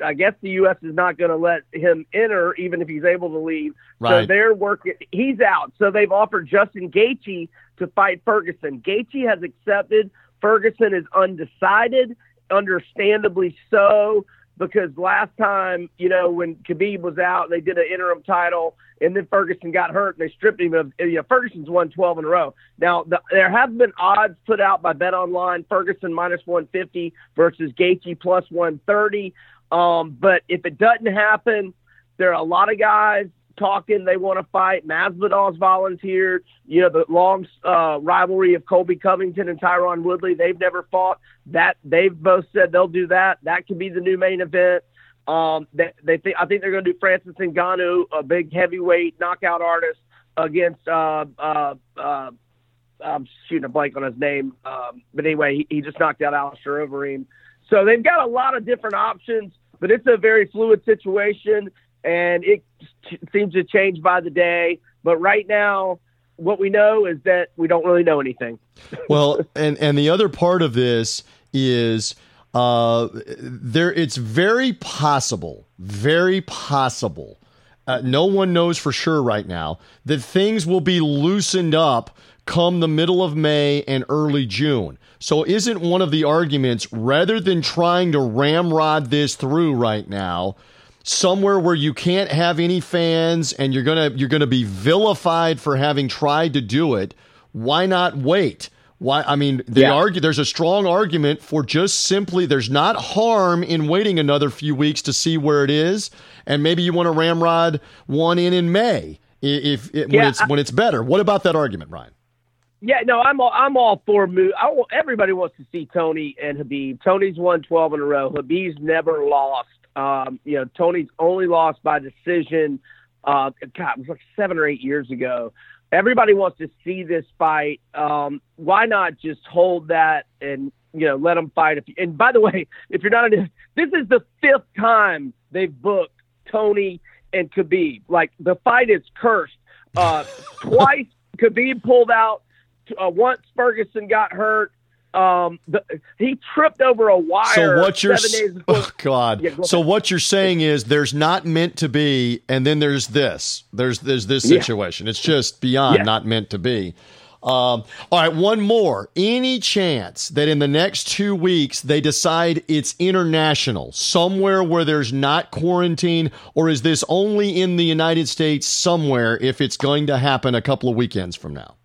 I guess the U.S. is not going to let him enter, even if he's able to leave. Right. So they're working. He's out. So they've offered Justin Gaethje to fight Ferguson. Gaethje has accepted. Ferguson is undecided, understandably so because last time, you know, when Khabib was out, they did an interim title, and then Ferguson got hurt, and they stripped him of. You know, Ferguson's won 12 in a row. Now, the, there have been odds put out by Bet Online: Ferguson minus 150 versus Gaethje plus 130. Um, but if it doesn't happen, there are a lot of guys talking they want to fight. Masvidal's volunteered. You know, the long uh, rivalry of Colby Covington and Tyron Woodley, they've never fought. That they've both said they'll do that. That could be the new main event. Um, they, they think I think they're going to do Francis Ngannou, a big heavyweight knockout artist, against uh, uh, uh, I'm shooting a blank on his name, um, but anyway, he, he just knocked out Alistair Overeem. So they've got a lot of different options, but it's a very fluid situation and it seems to change by the day. But right now, what we know is that we don't really know anything. well, and and the other part of this is uh, there. It's very possible, very possible. Uh, no one knows for sure right now that things will be loosened up come the middle of May and early June. So, isn't one of the arguments rather than trying to ramrod this through right now? Somewhere where you can't have any fans and you're gonna you're gonna be vilified for having tried to do it why not wait why i mean they yeah. argue there's a strong argument for just simply there's not harm in waiting another few weeks to see where it is and maybe you want to ramrod one in in may if, if yeah, when it's I, when it's better what about that argument ryan yeah, no, I'm all, I'm all for move. I everybody wants to see Tony and Khabib. Tony's won 12 in a row. Khabib's never lost. Um, you know, Tony's only lost by decision. Uh, God, it was like seven or eight years ago. Everybody wants to see this fight. Um, why not just hold that and you know let them fight? If, you, and by the way, if you're not, in, this is the fifth time they've booked Tony and Khabib. Like the fight is cursed. Uh, twice Khabib pulled out. Uh, once Ferguson got hurt. Um, the, he tripped over a wire. So what you're oh God. Yeah, so what you're saying is there's not meant to be, and then there's this. There's there's this situation. Yeah. It's just beyond yeah. not meant to be. Um, all right, one more. Any chance that in the next two weeks they decide it's international, somewhere where there's not quarantine, or is this only in the United States somewhere if it's going to happen a couple of weekends from now?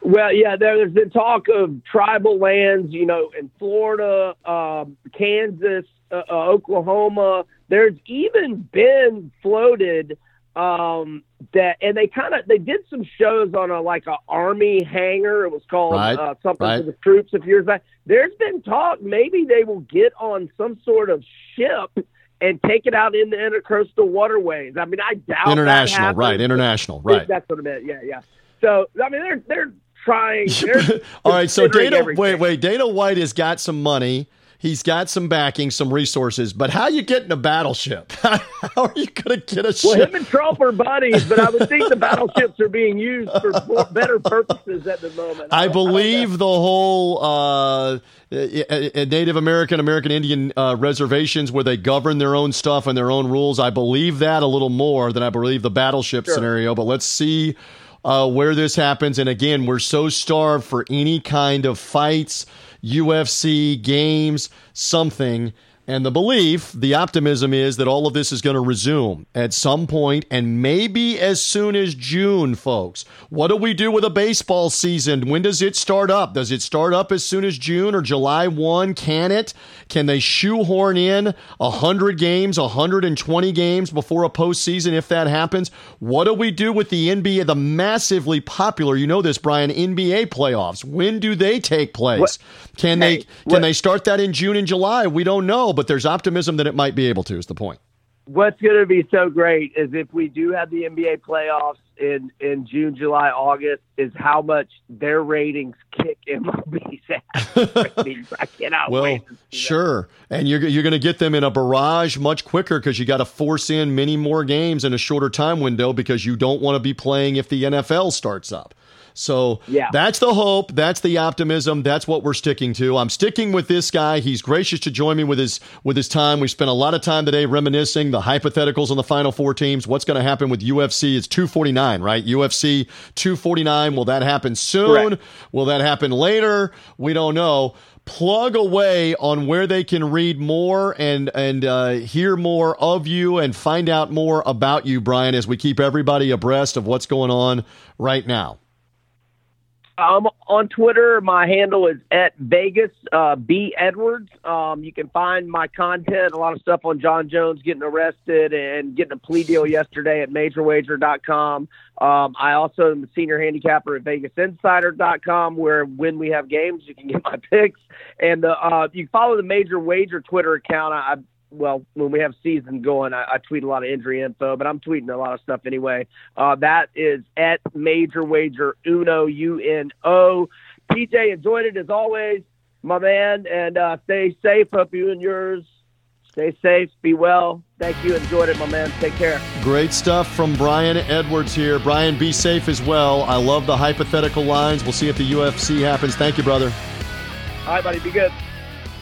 Well, yeah, there's been talk of tribal lands, you know, in Florida, um, Kansas, uh, uh, Oklahoma. There's even been floated um, that, and they kind of they did some shows on a like a army hangar. It was called right, uh, something right. for the troops a few years back. There's been talk maybe they will get on some sort of ship and take it out in the intercoastal waterways. I mean, I doubt it. international, right? International, right? That's what I meant. Yeah, yeah. So I mean, they're they're trying. All right, so Dana, everything. wait, wait. Dana White has got some money. He's got some backing, some resources, but how you getting a battleship? how are you going to get a Well, ship? him and Trump are buddies, but I would think the battleships are being used for better purposes at the moment. I don't believe the whole uh, Native American, American Indian uh, reservations where they govern their own stuff and their own rules. I believe that a little more than I believe the battleship Sure. scenario. But let's see uh, where this happens. And again, we're so starved for any kind of fights, UFC, games, something. And the belief, the optimism is that all of this is going to resume at some point and maybe as soon as June, folks. What do we do with a baseball season? When does it start up? Does it start up as soon as June or July 1? Can it? Can they shoehorn in 100 games, 120 games before a postseason if that happens? What do we do with the NBA, the massively popular, you know this, Brian, NBA playoffs? When do they take place? What- Can Hey, they can what- they start that in June and July? We don't know, but there's optimism that it might be able to. Is the point? What's going to be so great is if we do have the NBA playoffs in in June, July, August, is how much their ratings kick MLB's ass. I cannot Well, wait. see that. sure, and you're you're going to get them in a barrage much quicker because you got to force in many more games in a shorter time window because you don't want to be playing if the NFL starts up. So Yeah. that's the hope. That's the optimism. That's what we're sticking to. I'm sticking with this guy. He's gracious to join me with his with his time. We spent a lot of time today reminiscing the hypotheticals on the final four teams. What's going to happen with UFC? It's 249, right? UFC 249. Will that happen soon? Correct. Will that happen later? We don't know. Plug away on where they can read more and and uh, hear more of you and find out more about you, Brian, as we keep everybody abreast of what's going on right now. Um, on Twitter, my handle is at Vegas uh, B Edwards. Um, you can find my content, a lot of stuff on Jon Jones getting arrested and getting a plea deal yesterday at MajorWager.com. Um, I also am a senior handicapper at VegasInsider.com, where when we have games, you can get my picks. And uh, you follow the Major Wager Twitter account. I well, when we have season going, I, I tweet a lot of injury info, but I'm tweeting a lot of stuff anyway. Uh, that is at Major Wager Uno U N O. PJ enjoyed it as always, my man, and uh, stay safe. Hope you and yours stay safe. Be well. Thank you. Enjoyed it, my man. Take care. Great stuff from Brian Edwards here. Brian, be safe as well. I love the hypothetical lines. We'll see if the UFC happens. Thank you, brother. All right, buddy. Be good.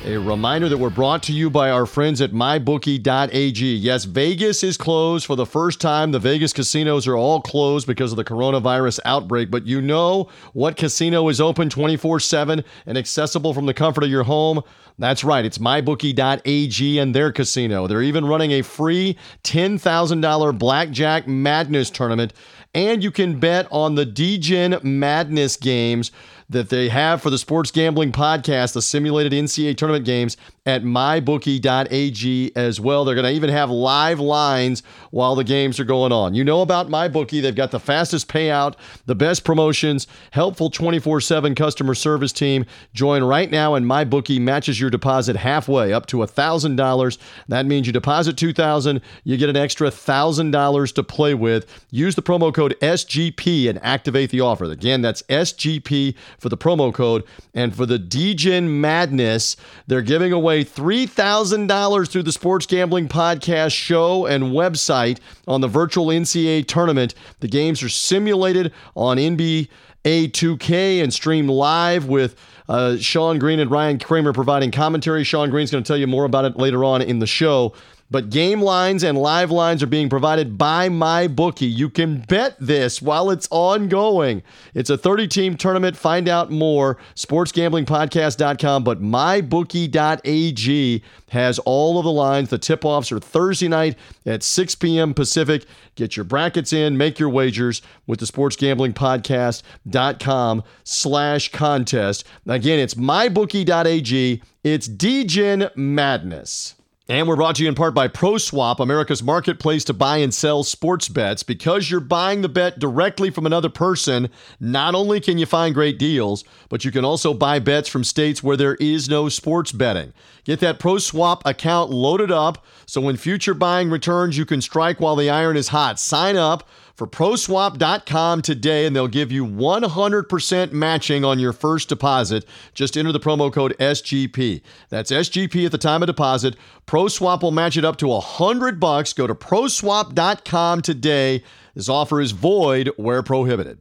A reminder that we're brought to you by our friends at mybookie.ag. Yes, Vegas is closed for the first time. The Vegas casinos are all closed because of the coronavirus outbreak, but you know what casino is open 24 7 and accessible from the comfort of your home? That's right, it's mybookie.ag and their casino. They're even running a free $10,000 Blackjack Madness tournament, and you can bet on the Degen Madness games that they have for the Sports Gambling Podcast, the simulated NCAA tournament games at mybookie.ag as well. They're going to even have live lines while the games are going on. You know about MyBookie. They've got the fastest payout, the best promotions, helpful 24 7 customer service team. Join right now, and MyBookie matches your deposit halfway up to $1,000. That means you deposit 2,000, you get an extra $1,000 to play with. Use the promo code SGP and activate the offer. Again, that's SGP for the promo code. And for the Degen Madness, they're giving away $3,000 through the Sports Gambling Podcast show and website on the virtual NCAA tournament. The games are simulated on NBA 2K and streamed live with uh, Sean Green and Ryan Kramer providing commentary. Sean Green's going to tell you more about it later on in the show. But game lines and live lines are being provided by my bookie. You can bet this while it's ongoing. It's a 30 team tournament. Find out more. SportsGamblingPodcast.com. But MyBookie.ag has all of the lines. The tip offs are Thursday night at 6 p.m. Pacific. Get your brackets in, make your wagers with the SportsGamblingPodcast.com slash contest. Again, it's MyBookie.ag. It's Degen Madness. And we're brought to you in part by PropSwap, America's marketplace to buy and sell sports bets. Because you're buying the bet directly from another person, not only can you find great deals, but you can also buy bets from states where there is no sports betting. Get that PropSwap account loaded up so when future buying returns, you can strike while the iron is hot. Sign up for propswap.com today and they'll give you 100% matching on your first deposit. Just enter the promo code SGP. That's SGP at the time of deposit. PropSwap will match it up to 100 bucks. Go to propswap.com today. This offer is void where prohibited.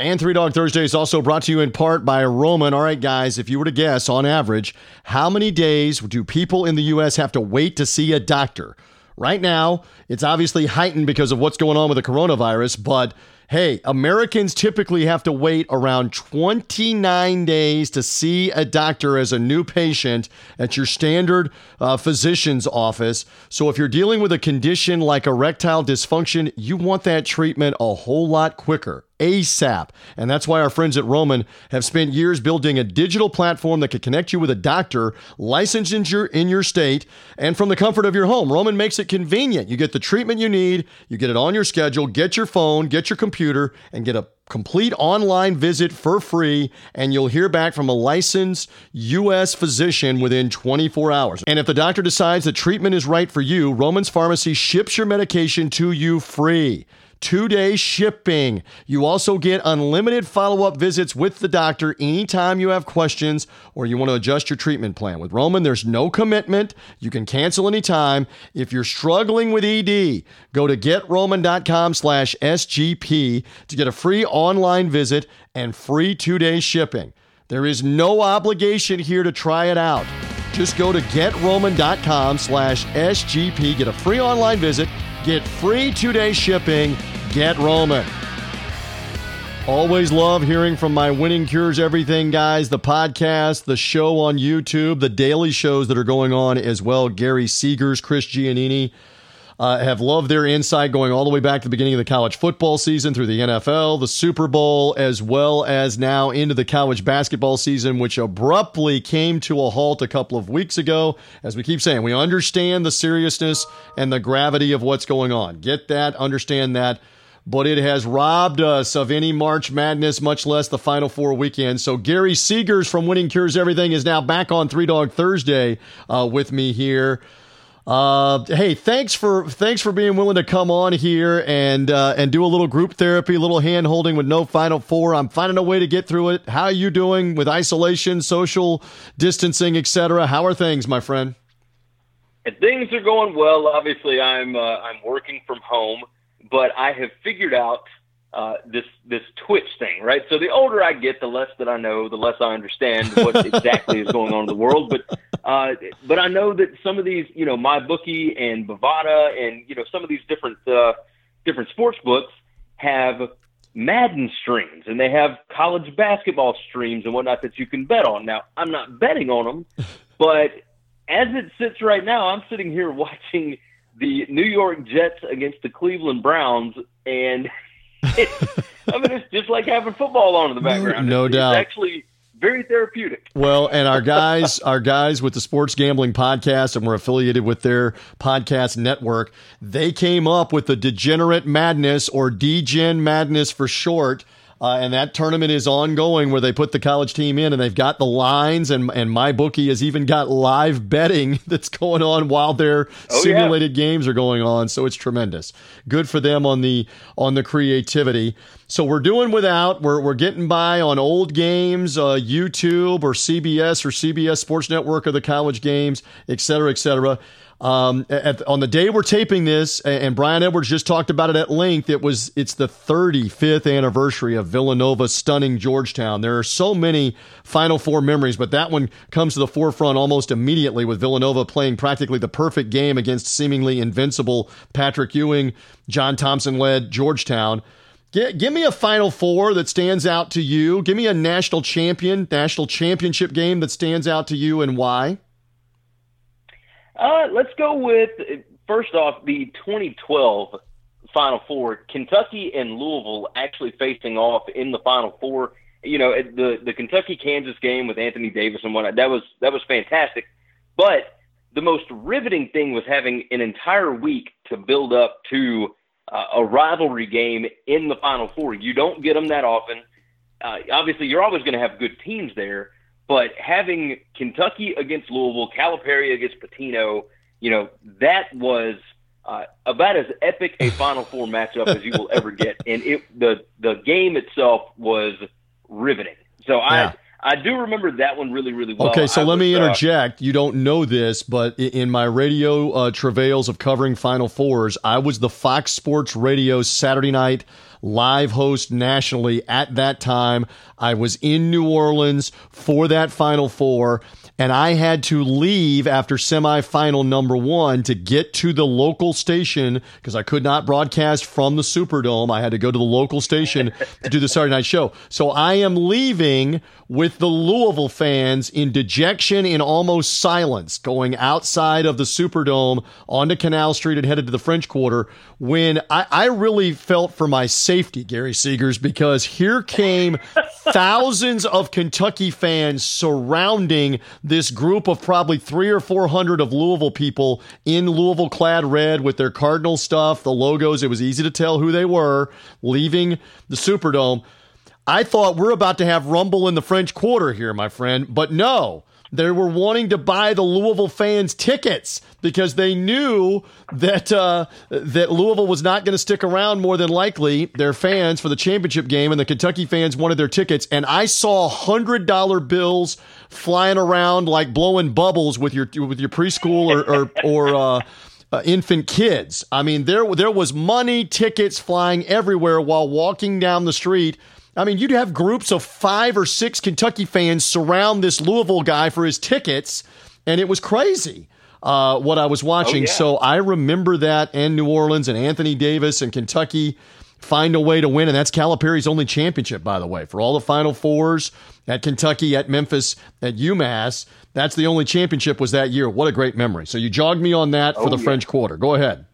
And Three Dog Thursday is also brought to you in part by Roman. All right, guys, if you were to guess on average, how many days do people in the U.S. have to wait to see a doctor? Right now, it's obviously heightened because of what's going on with the coronavirus, but hey, Americans typically have to wait around 29 days to see a doctor as a new patient at your standard uh, physician's office. So if you're dealing with a condition like erectile dysfunction, you want that treatment a whole lot quicker. ASAP. And that's why our friends at Roman have spent years building a digital platform that can connect you with a doctor licensed in your, in your state and from the comfort of your home. Roman makes it convenient. You get the treatment you need, you get it on your schedule, get your phone, get your computer, and get a complete online visit for free, and you'll hear back from a licensed U.S. physician within 24 hours. And if the doctor decides the treatment is right for you, Roman's Pharmacy ships your medication to you free two day shipping. You also get unlimited follow up visits with the doctor anytime you have questions or you want to adjust your treatment plan. With Roman, there's no commitment. You can cancel anytime. If you're struggling with ED, go to getroman.com slash SGP to get a free online visit and free two day shipping. There is no obligation here to try it out. Just go to getroman.com slash SGP, get a free online visit, get free two day shipping Get Roman. Always love hearing from my Winning Cures Everything guys, the podcast, the show on YouTube, the daily shows that are going on as well. Gary Seegers, Chris Giannini uh, have loved their insight going all the way back to the beginning of the college football season through the NFL, the Super Bowl, as well as now into the college basketball season, which abruptly came to a halt a couple of weeks ago. As we keep saying, we understand the seriousness and the gravity of what's going on. Get that, understand that but it has robbed us of any March Madness, much less the Final Four weekend. So Gary Seegers from Winning Cures Everything is now back on Three Dog Thursday uh, with me here. Uh, hey, thanks for thanks for being willing to come on here and uh, and do a little group therapy, a little hand holding with no Final Four. I'm finding a way to get through it. How are you doing with isolation, social distancing, etc.? How are things, my friend? things are going well. Obviously, I'm uh, I'm working from home but I have figured out uh, this this Twitch thing, right? So the older I get, the less that I know, the less I understand what exactly is going on in the world. But uh, but I know that some of these, you know, MyBookie and Bovada and you know some of these different uh, different sports books have Madden streams and they have college basketball streams and whatnot that you can bet on. Now I'm not betting on them, but as it sits right now, I'm sitting here watching the New York Jets against the Cleveland Browns, and it's, I mean, it's just like having football on in the background. No, it's, doubt. It's actually very therapeutic. Well, and our guys, our guys with the Sports Gambling Podcast, and we're affiliated with their podcast network. They came up with the Degenerate Madness or Degen Madness for short uh, and that tournament is ongoing where they put the college team in and they've got the lines and and my bookie has even got live betting that's going on while their oh, simulated yeah. games are going on. So it's tremendous. Good for them on the on the creativity. So we're doing without. We're, we're getting by on old games uh, youtube or cbs or cbs sports network or the college games et cetera et cetera um, at, on the day we're taping this, and Brian Edwards just talked about it at length. It was it's the 35th anniversary of Villanova stunning Georgetown. There are so many Final Four memories, but that one comes to the forefront almost immediately with Villanova playing practically the perfect game against seemingly invincible Patrick Ewing, John Thompson led Georgetown. Give me a Final Four that stands out to you. Give me a national champion, national championship game that stands out to you, and why. Uh, let's go with first off the 2012 Final Four. Kentucky and Louisville actually facing off in the Final Four. You know, the the Kentucky Kansas game with Anthony Davis and whatnot. That was that was fantastic. But the most riveting thing was having an entire week to build up to uh, a rivalry game in the Final Four. You don't get them that often. Uh, obviously, you're always going to have good teams there, but having Kentucky against Louisville, Calipari against Pitino, you know, that was uh, about as epic a Final Four matchup as you will ever get, and it the the game itself was riveting. So yeah. I I do remember that one really, really well. Okay, so I let was, me uh, interject. you don't know this, but in my radio uh, travails of covering Final Fours, I was the Fox Sports Radio Saturday night live host nationally at that time. I was in New Orleans for that Final Four and I had to leave after semifinal number one to get to the local station because I could not broadcast from the Superdome. I had to go to the local station to do the Saturday night show. So I am leaving with the Louisville fans in dejection in almost silence, going outside of the Superdome onto Canal Street and headed to the French Quarter when I, I really felt for my safety, Gary Seegers, because here came thousands of Kentucky fans surrounding this group of probably three or four hundred of Louisville people in Louisville clad red with their Cardinal stuff, the logos. It was easy to tell who they were leaving the Superdome. I thought we're about to have Rumble in the French Quarter here, my friend, but no. They were wanting to buy the Louisville fans tickets because they knew that uh, that Louisville was not going to stick around more than likely their fans for the championship game, and the Kentucky fans wanted their tickets. And I saw hundred dollar bills flying around like blowing bubbles with your with your preschool or or, or uh, uh, infant kids. I mean, there there was money, tickets flying everywhere while walking down the street I mean, you'd have groups of five or six Kentucky fans surround this Louisville guy for his tickets, and it was crazy. Uh, what I was watching. Oh, yeah. So I remember that and New Orleans and Anthony Davis and Kentucky find a way to win. And that's Calipari's only championship, by the way, for all the Final Fours at Kentucky, at Memphis, at UMass. That's the only championship was that year. What a great memory. So you jogged me on that for oh, the yeah. French Quarter. Go ahead.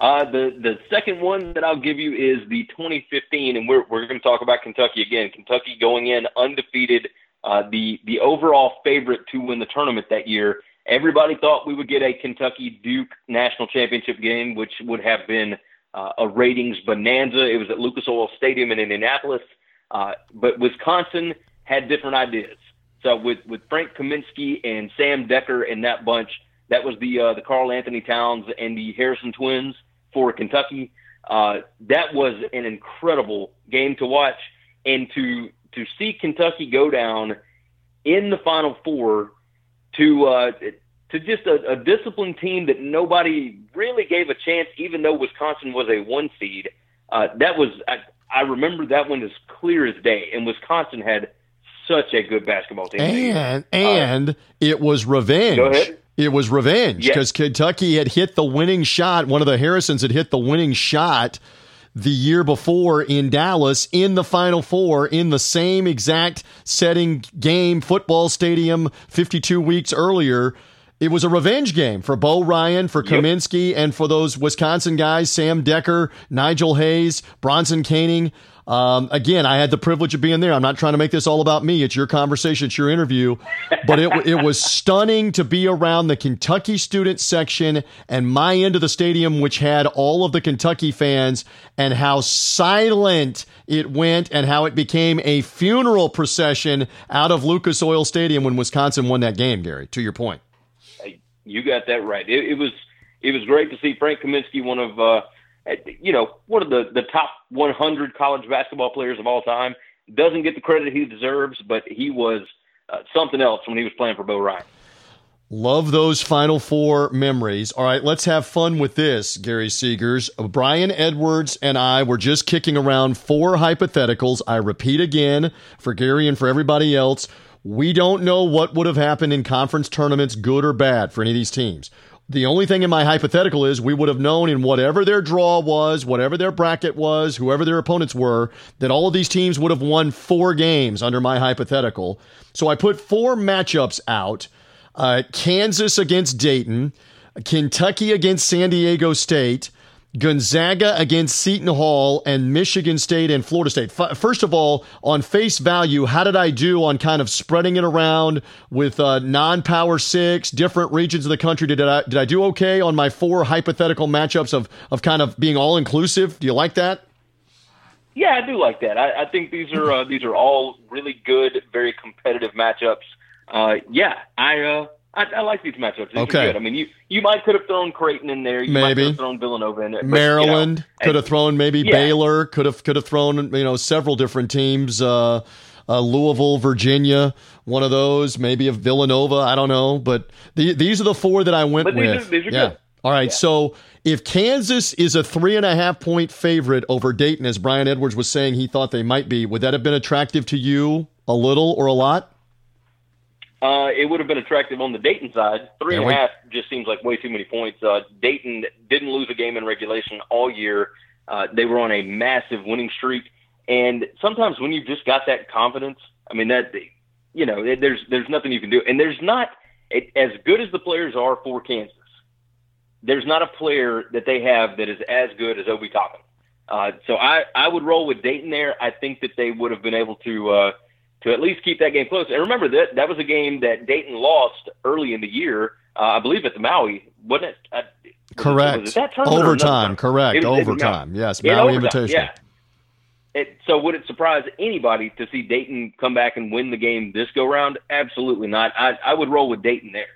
Uh, the the second one that I'll give you is the 2015, and we're we're going to talk about Kentucky again. Kentucky going in undefeated, uh, the the overall favorite to win the tournament that year. Everybody thought we would get a Kentucky Duke national championship game, which would have been uh, a ratings bonanza. It was at Lucas Oil Stadium in Indianapolis, uh, but Wisconsin had different ideas. So with with Frank Kaminsky and Sam Dekker and that bunch, that was the uh, the Karl-Anthony Towns and the Harrison twins for Kentucky. Uh, that was an incredible game to watch, and to to see Kentucky go down in the Final Four to uh, to just a, a disciplined team that nobody really gave a chance, even though Wisconsin was a one seed. Uh, that was I, I remember that one as clear as day, and Wisconsin had such a good basketball team. And and uh, it was revenge. It was revenge because yes. Kentucky had hit the winning shot. One of the Harrisons had hit the winning shot the year before in Dallas in the Final Four in the same exact setting game, football stadium 52 weeks earlier. It was a revenge game for Bo Ryan, for Kaminsky, yep. and for those Wisconsin guys, Sam Dekker, Nigel Hayes, Bronson Koenig. Um, again, I had the privilege of being there. I'm not trying to make this all about me. It's your conversation, it's your interview. But it, it was stunning to be around the Kentucky student section and my end of the stadium, which had all of the Kentucky fans, and how silent it went and how it became a funeral procession out of Lucas Oil Stadium when Wisconsin won that game, Gary, to your point. You got that right. It, it was it was great to see Frank Kaminsky, one of uh, you know, one of the, the top 100 college basketball players of all time. Doesn't get the credit he deserves, but he was uh, something else when he was playing for Bo Ryan. Love those Final Four memories. All right, let's have fun with this, Gary Seegers. Brian Edwards and I were just kicking around four hypotheticals. I repeat again for Gary and for everybody else. We don't know what would have happened in conference tournaments, good or bad, for any of these teams. The only thing in my hypothetical is we would have known in whatever their draw was, whatever their bracket was, whoever their opponents were, that all of these teams would have won four games under my hypothetical. So I put four matchups out uh, Kansas against Dayton, Kentucky against San Diego State, Gonzaga against Seton Hall and Michigan State and Florida State. First of all, on face value, how did I do on kind of spreading it around with uh, non-power six, different regions of the country? Did I did I do okay on my four hypothetical matchups of of kind of being all inclusive? Do you like that? Yeah, I do like that. I, I think these are uh, these are all really good, very competitive matchups. Uh, yeah, I. I, I, like these matchups. These okay. I mean, you you might could have thrown Creighton in there. You maybe. might have thrown Villanova in there. Maryland you know, could have thrown maybe yeah. Baylor. Could have could have thrown you know several different teams. Uh, uh, Louisville, Virginia, one of those. Maybe a Villanova. I don't know, but the, these are the four that I went but these with. Are, these are yeah. Good. All right. Yeah. So if Kansas is a three and a half point favorite over Dayton, as Brian Edwards was saying he thought they might be, would that have been attractive to you a little or a lot? Uh, it would have been attractive on the Dayton side. Three and a half just seems like way too many points. Uh, Dayton didn't lose a game in regulation all year. Uh, they were on a massive winning streak, and sometimes when you've just got that confidence, I mean that you know there's there's nothing you can do, and there's not it, as good as the players are for Kansas. There's not a player that they have that is as good as Obi Toppin. Uh, so I I would roll with Dayton there. I think that they would have been able to. Uh, to at least keep that game close. And remember that that was a game that Dayton lost early in the year, uh, I believe at the Maui, wasn't it? Uh, correct. Was it, overtime. Correct. It overtime. yes. Maui Invitational. Yeah. It, so would it surprise anybody to see Dayton come back and win the game this go round? Absolutely not. I, I would roll with Dayton there.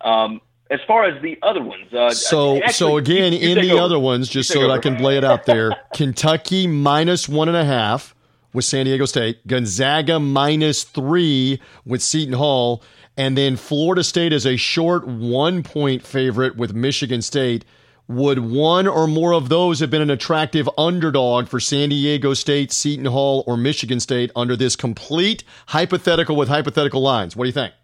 Um, as far as the other ones, uh, so actually, so again you, you in the over. other ones, just so that I can lay it out there, Kentucky minus one and a half with San Diego State, Gonzaga minus three with Seton Hall, and then Florida State is a short one point favorite with Michigan State. Would one or more of those have been an attractive underdog for San Diego State, Seton Hall, or Michigan State under this complete hypothetical with hypothetical lines? What do you think?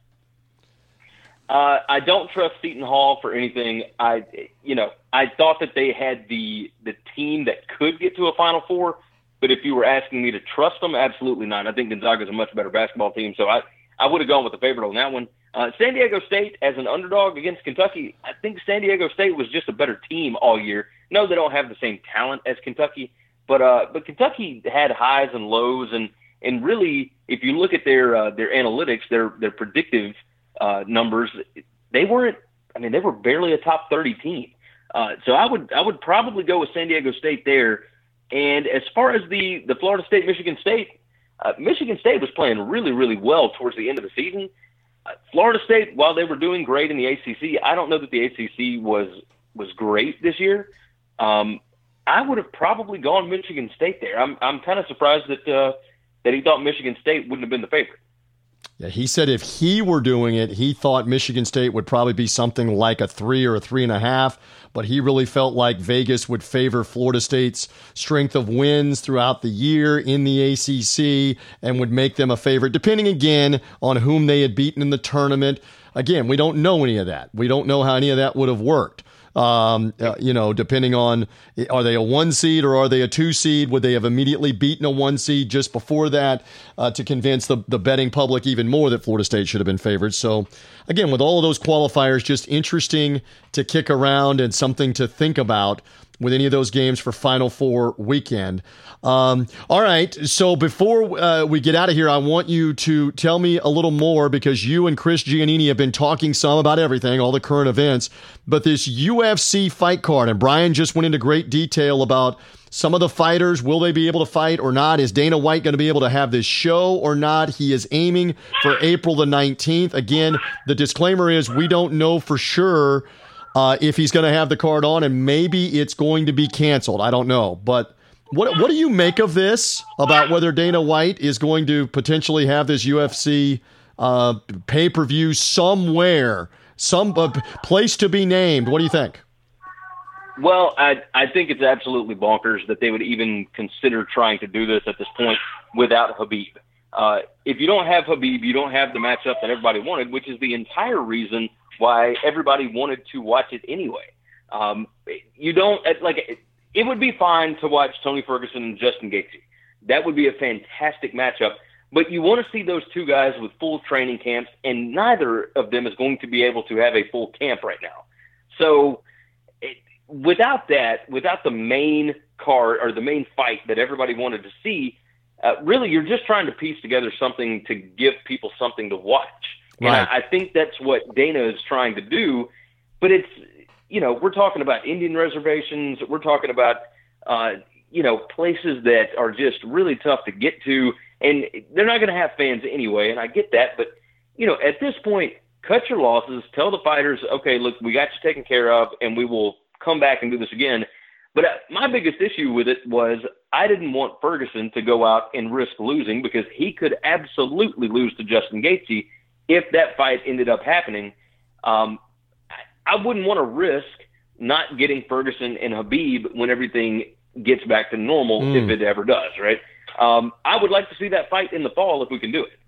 Uh, I don't trust Seton Hall for anything. I, you know, I thought that they had the the team that could get to a Final Four. But if you were asking me to trust them, absolutely not. I think Gonzaga is a much better basketball team, so I, I would have gone with the favorite on that one. Uh, San Diego State as an underdog against Kentucky, I think San Diego State was just a better team all year. No, they don't have the same talent as Kentucky, but uh, but Kentucky had highs and lows, and and really, if you look at their uh, their analytics, their their predictive uh, numbers, they weren't. I mean, they were barely a top thirty team. Uh, so I would I would probably go with San Diego State there and as far as the the Florida State Michigan State, uh, Michigan State was playing really really well towards the end of the season. Uh, Florida State, while they were doing great in the ACC, I don't know that the ACC was was great this year. Um, I would have probably gone Michigan State there. I'm I'm kind of surprised that uh, that he thought Michigan State wouldn't have been the favorite. He said if he were doing it, he thought Michigan State would probably be something like a three or a three and a half. But he really felt like Vegas would favor Florida State's strength of wins throughout the year in the ACC and would make them a favorite, depending again on whom they had beaten in the tournament. Again, we don't know any of that. We don't know how any of that would have worked. Um, uh, you know, depending on are they a one seed or are they a two seed? Would they have immediately beaten a one seed just before that uh, to convince the, the betting public even more that Florida State should have been favored? So, again, with all of those qualifiers, just interesting to kick around and something to think about with any of those games for Final Four weekend. Um, all right. So before uh, we get out of here, I want you to tell me a little more because you and Chris Giannini have been talking some about everything, all the current events. But this UFC fight card, and Brian just went into great detail about some of the fighters. Will they be able to fight or not? Is Dana White going to be able to have this show or not? He is aiming for April the 19th. Again, the disclaimer is we don't know for sure uh, if he's going to have the card on, and maybe it's going to be canceled. I don't know, but. What, what do you make of this about whether Dana White is going to potentially have this UFC uh, pay per view somewhere, some uh, place to be named? What do you think? Well, I I think it's absolutely bonkers that they would even consider trying to do this at this point without Khabib. Uh, if you don't have Khabib, you don't have the matchup that everybody wanted, which is the entire reason why everybody wanted to watch it anyway. Um, you don't like it would be fine to watch Tony Ferguson and Justin Gaethje. That would be a fantastic matchup. But you want to see those two guys with full training camps, and neither of them is going to be able to have a full camp right now. So, it, without that, without the main card or the main fight that everybody wanted to see, uh, really you're just trying to piece together something to give people something to watch. And I, I think that's what Dana is trying to do. But it's, you know, we're talking about Indian reservations. We're talking about, uh, you know, places that are just really tough to get to. And they're not going to have fans anyway. And I get that. But, you know, at this point, cut your losses. Tell the fighters, okay, look, we got you taken care of, and we will come back and do this again. But uh, my biggest issue with it was I didn't want Ferguson to go out and risk losing because he could absolutely lose to Justin Gaethje if that fight ended up happening. Um, I, wouldn't want to risk not getting Ferguson and Khabib when everything gets back to normal, Mm. if it ever does, right? Um, I would like to see that fight in the fall if we can do it.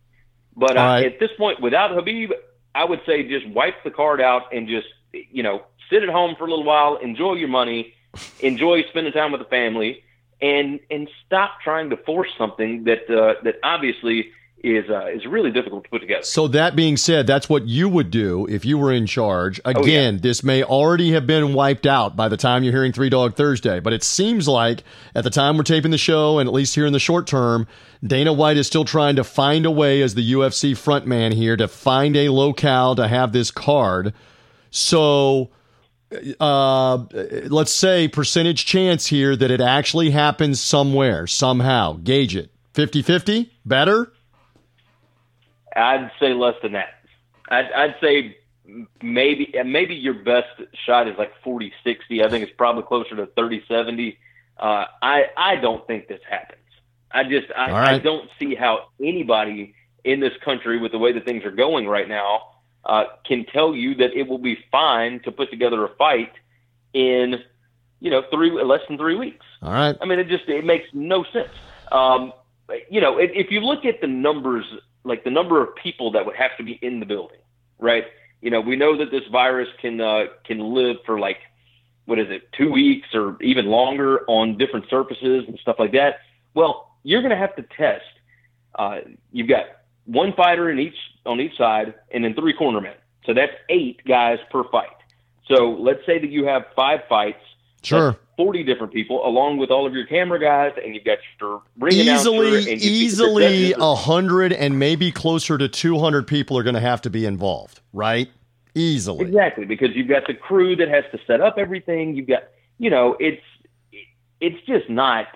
But uh, right. at this point, without Khabib, I would say just wipe the card out and just, you know, sit at home for a little while, enjoy your money, enjoy spending time with the family, and and stop trying to force something that uh, that obviously is uh, is really difficult to put together. So that being said, that's what you would do if you were in charge. Again, this may already have been wiped out by the time you're hearing Three Dog Thursday, but it seems like at the time we're taping the show, and at least here in the short term, Dana White is still trying to find a way as the UFC frontman here to find a locale to have this card. So uh, let's say percentage chance here that it actually happens somewhere, somehow. Gauge it. 50 50? Better? I'd say less than that. I'd, I'd say maybe maybe your best shot is like 40 60. I think it's probably closer to 30 70. Uh, I I don't think this happens. I just I, right. I don't see how anybody in this country with the way that things are going right now uh, can tell you that it will be fine to put together a fight in you know three less than three weeks. All right. I mean, it just it makes no sense. Um, you know, if, if you look at the numbers, like the number of people that would have to be in the building, right? You know, we know that this virus can uh, can live for like what is it, two weeks or even longer on different surfaces and stuff like that. Well, you're going to have to test. Uh, you've got one fighter in each on each side, and then three cornermen. So that's eight guys per fight. So let's say that you have five fights. Sure. 40 different people, along with all of your camera guys, and you've got your ring announcer, easily and you- easily a hundred and maybe closer to 200 people are going to have to be involved right easily Exactly, because you've got the crew that has to set up everything. You've got, you know, it's it's just not.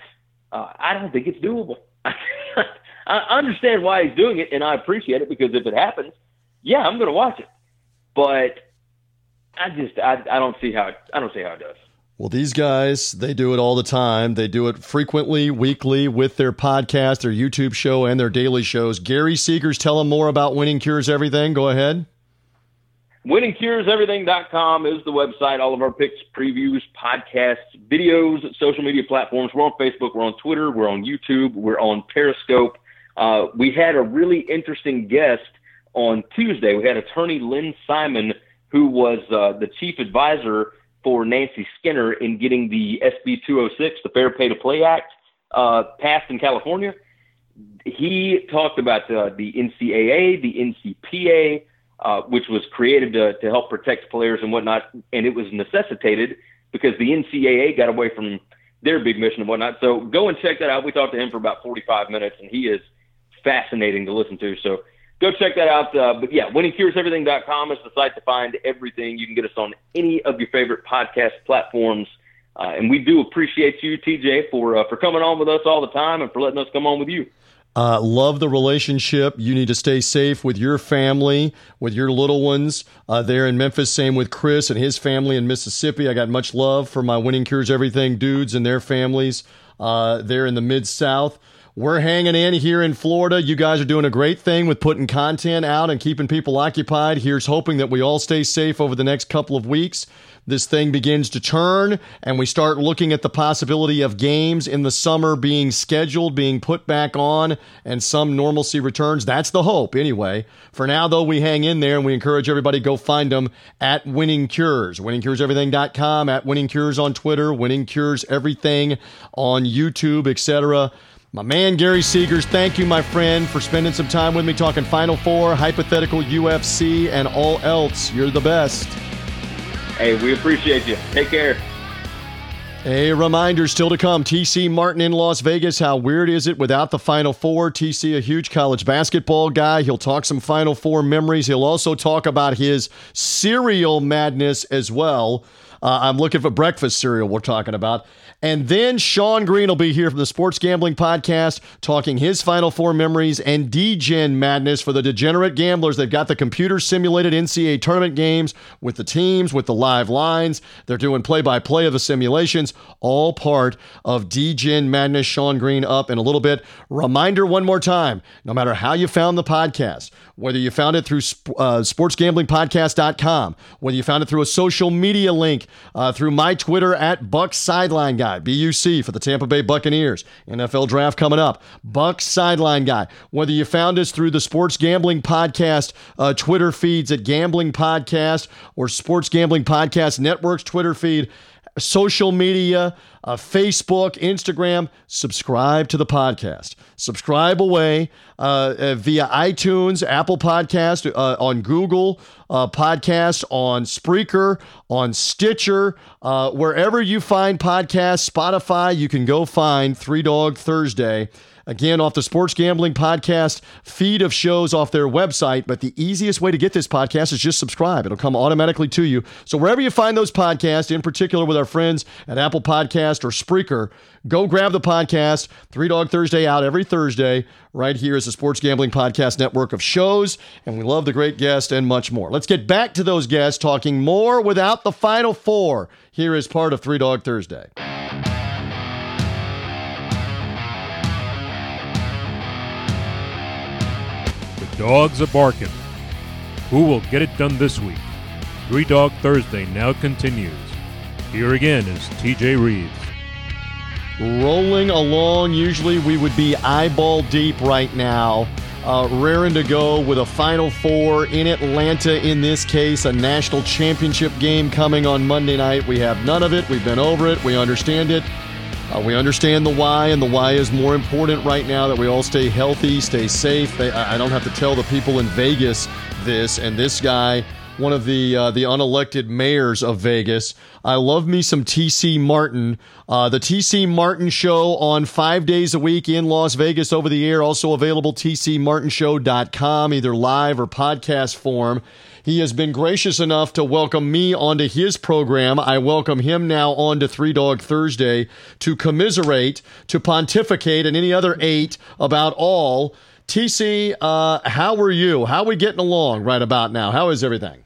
Uh, I don't think it's doable. I understand why he's doing it, and I appreciate it because if it happens, yeah, I'm going to watch it. But I just I, I don't see how it, I don't see how it does. well these guys they do it all the time they do it frequently weekly with their podcast their youtube show and their daily shows gary seegers tell them more about winning cures everything go ahead WinningCuresEverything.com is the website. All of our picks, previews, podcasts, videos, social media platforms. We're on Facebook. We're on Twitter. We're on YouTube. We're on Periscope. Uh, we had a really interesting guest on Tuesday. We had attorney Lynn Simon, who was uh, the chief advisor for Nancy Skinner in getting the SB 206, the Fair Pay to Play Act, uh, passed in California he talked about uh, the NCAA, the NCPA, uh, which was created to, to help protect players and whatnot, and it was necessitated because the NCAA got away from their big mission and whatnot. So go and check that out. We talked to him for about 45 minutes, and he is fascinating to listen to. So go check that out. Uh, but yeah, winningcureseverything.com is the site to find everything. You can get us on any of your favorite podcast platforms. Uh, and we do appreciate you, TJ, for uh, for coming on with us all the time and for letting us come on with you. Uh, love the relationship. You need to stay safe with your family, with your little ones uh, there in Memphis. Same with Chris and his family in Mississippi. I got much love for my Winning Cures Everything dudes and their families uh, there in the Mid South. We're hanging in here in Florida. You guys are doing a great thing with putting content out and keeping people occupied. Here's hoping that we all stay safe over the next couple of weeks. This thing begins to turn and we start looking at the possibility of games in the summer being scheduled, being put back on, and some normalcy returns. That's the hope, anyway. For now, though, we hang in there and we encourage everybody go find them at Winning Cures, winningcureseverything.com, at Winning Cures on Twitter, Winning Cures Everything on YouTube, etc. My man Gary Seegers, thank you, my friend, for spending some time with me talking Final Four, hypothetical UFC, and all else. You're the best. Hey, we appreciate you. Take care. A reminder still to come TC Martin in Las Vegas. How weird is it without the Final Four? TC, a huge college basketball guy. He'll talk some Final Four memories. He'll also talk about his cereal madness as well. Uh, I'm looking for breakfast cereal, we're talking about. And then Sean Green will be here from the Sports Gambling Podcast talking his Final Four memories and Degen madness for the degenerate gamblers. They've got the computer simulated NCAA tournament games with the teams, with the live lines. They're doing play by play of the simulations, all part of Degen madness. Sean Green up in a little bit. Reminder one more time no matter how you found the podcast, whether you found it through uh, sportsgamblingpodcast.com, whether you found it through a social media link, uh, through my Twitter at Buc Sideline Guy, BUC for the Tampa Bay Buccaneers. NFL draft coming up. Buc Sideline Guy. Whether you found us through the Sports Gambling Podcast uh, Twitter feeds at Gambling Podcast or Sports Gambling Podcast Network's Twitter feed, social media, uh, Facebook, Instagram, subscribe to the podcast. Subscribe away uh, uh, via iTunes, Apple Podcast, uh, on Google uh, Podcast, on Spreaker, on Stitcher, uh, wherever you find podcasts, Spotify, you can go find Three Dog Thursday. Again, off the Sports Gambling Podcast feed of shows off their website. But the easiest way to get this podcast is just subscribe. It'll come automatically to you. So wherever you find those podcasts, in particular with our friends at Apple Podcast or Spreaker, go grab the podcast. Three Dog Thursday out every Thursday. Right here is the Sports Gambling Podcast network of shows. And we love the great guest and much more. Let's get back to those guests talking more without the final four. Here is part of Three Dog Thursday. The dogs are barking. Who will get it done this week? Three Dog Thursday now continues. Here again is TJ Reeves. Rolling along, usually we would be eyeball deep right now. Uh, raring to go with a Final Four in Atlanta, in this case, a national championship game coming on Monday night. We have none of it. We've been over it. We understand it. Uh, we understand the why, and the why is more important right now that we all stay healthy, stay safe. They, I don't have to tell the people in Vegas this, and this guy, one of the uh, the unelected mayors of Vegas. I love me some TC Martin. Uh, the TC Martin Show on five days a week in Las Vegas over the air, also available tcmartinshow.com, either live or podcast form. He has been gracious enough to welcome me onto his program. I welcome him now onto Three Dog Thursday to commiserate, to pontificate, and any other eight about all. TC, uh, how are you? How are we getting along right about now? How is everything?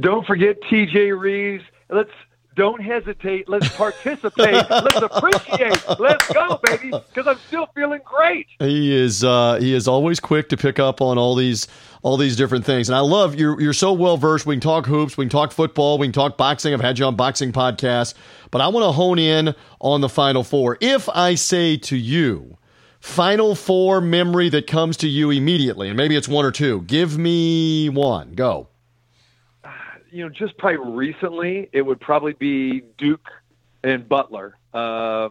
Don't forget TJ Reeves. Let's don't hesitate. Let's participate. Let's appreciate. Let's go, baby, because I'm still feeling great. He is. Uh, he is always quick to pick up on all these all these different things, and I love you're you're so well versed. We can talk hoops, we can talk football, we can talk boxing. I've had you on boxing podcasts, but I want to hone in on the Final Four. If I say to you. Final four memory that comes to you immediately, and maybe it's one or two. Give me one. Go you know, just probably recently, it would probably be Duke and Butler. Uh,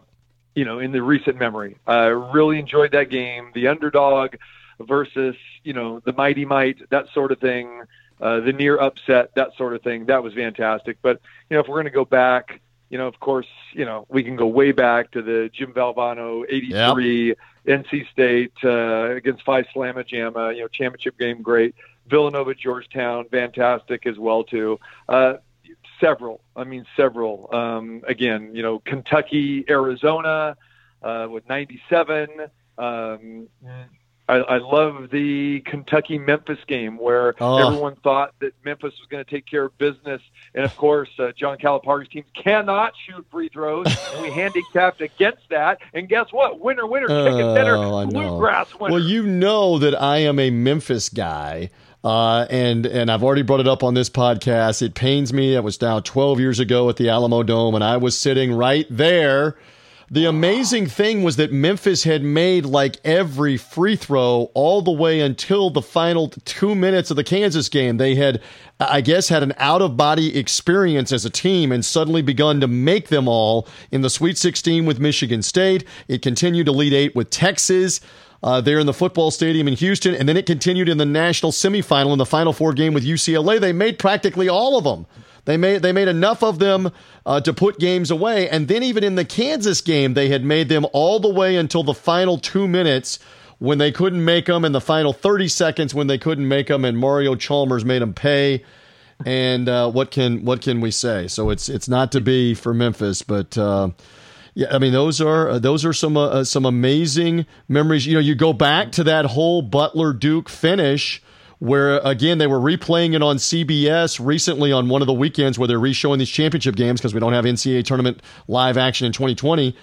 you know, in the recent memory, I really enjoyed that game. The underdog versus you know the mighty might, that sort of thing. Uh, the near upset, that sort of thing. That was fantastic. But you know, if we're going to go back, you know, of course, you know, we can go way back to the Jim Valvano '83 yep. NC State uh, against Phi Slamma Jamma, you know, championship game, great. Villanova, Georgetown, fantastic as well too. Uh, several, I mean several. Um, again, you know, Kentucky, Arizona uh, with '97. Um, I, I love the Kentucky Memphis game where oh. everyone thought that Memphis was going to take care of business, and of course, uh, John Calipari's team cannot shoot free throws, and we handicapped against that. And guess what? Winner, winner, chicken oh, dinner, bluegrass winner. Well, you know that I am a Memphis guy. Uh, and and I've already brought it up on this podcast. It pains me. It was now 12 years ago at the Alamo Dome, and I was sitting right there. The amazing thing was that Memphis had made like every free throw all the way until the final two minutes of the Kansas game. They had, I guess, had an out of body experience as a team and suddenly begun to make them all in the Sweet 16 with Michigan State. It continued to lead eight with Texas uh, there in the football stadium in Houston, and then it continued in the national semifinal in the Final Four game with UCLA. They made practically all of them. They made they made enough of them uh, to put games away, and then even in the Kansas game, they had made them all the way until the final two minutes when they couldn't make them, and the final thirty seconds when they couldn't make them, and Mario Chalmers made them pay. And uh, what can what can we say? So it's it's not to be for Memphis, but. Uh, yeah, I mean those are uh, those are some uh, some amazing memories. You know, you go back to that whole Butler Duke finish where again they were replaying it on CBS recently on one of the weekends where they're re-showing these championship games because we don't have NCAA tournament live action in 2020.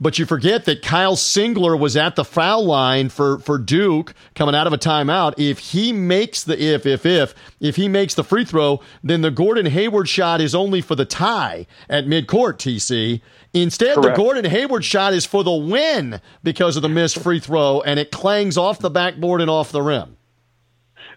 But you forget that Kyle Singler was at the foul line for, for Duke coming out of a timeout. If he makes the if if if if he makes the free throw, then the Gordon Hayward shot is only for the tie at midcourt. TC. Instead, Correct. the Gordon Hayward shot is for the win because of the missed free throw, and it clangs off the backboard and off the rim.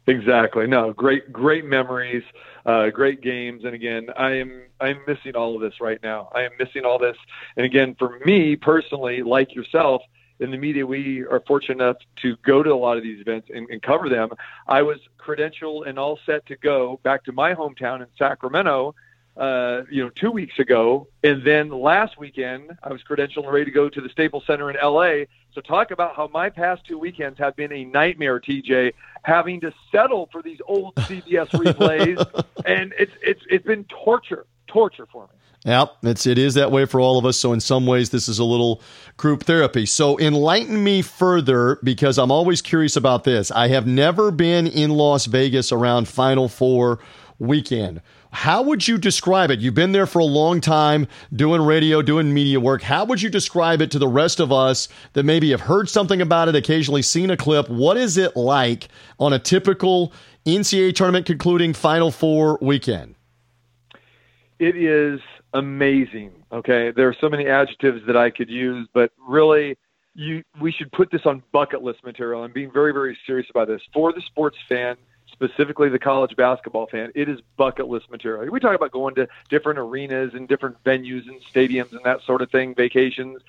Exactly. No, great, great memories, uh, great games, and again, I am I'm missing all of this right now. I am missing all this, and again, for me personally, like yourself, in the media, we are fortunate enough to go to a lot of these events and, and cover them. I was credentialed and all set to go back to my hometown in Sacramento uh, you know, two weeks ago. And then last weekend, I was credentialed and ready to go to the Staples Center in LA. So talk about how my past two weekends have been a nightmare, TJ, having to settle for these old CBS replays. and it's, it's, it's been torture, torture for me. Yep, it's it is that way for all of us. So in some ways, this is a little group therapy. So enlighten me further because I'm always curious about this. I have never been in Las Vegas around Final Four weekend. How would you describe it? You've been there for a long time doing radio, doing media work. How would you describe it to the rest of us that maybe have heard something about it, occasionally seen a clip? What is it like on a typical NCAA tournament concluding Final Four weekend? It is amazing. Okay, there are so many adjectives that I could use, but really, you we should put this on bucket list material. I'm being very, very serious about this for the sports fan specifically the college basketball fan, it is bucket list material. We talk about going to different arenas and different venues and stadiums and that sort of thing, vacations.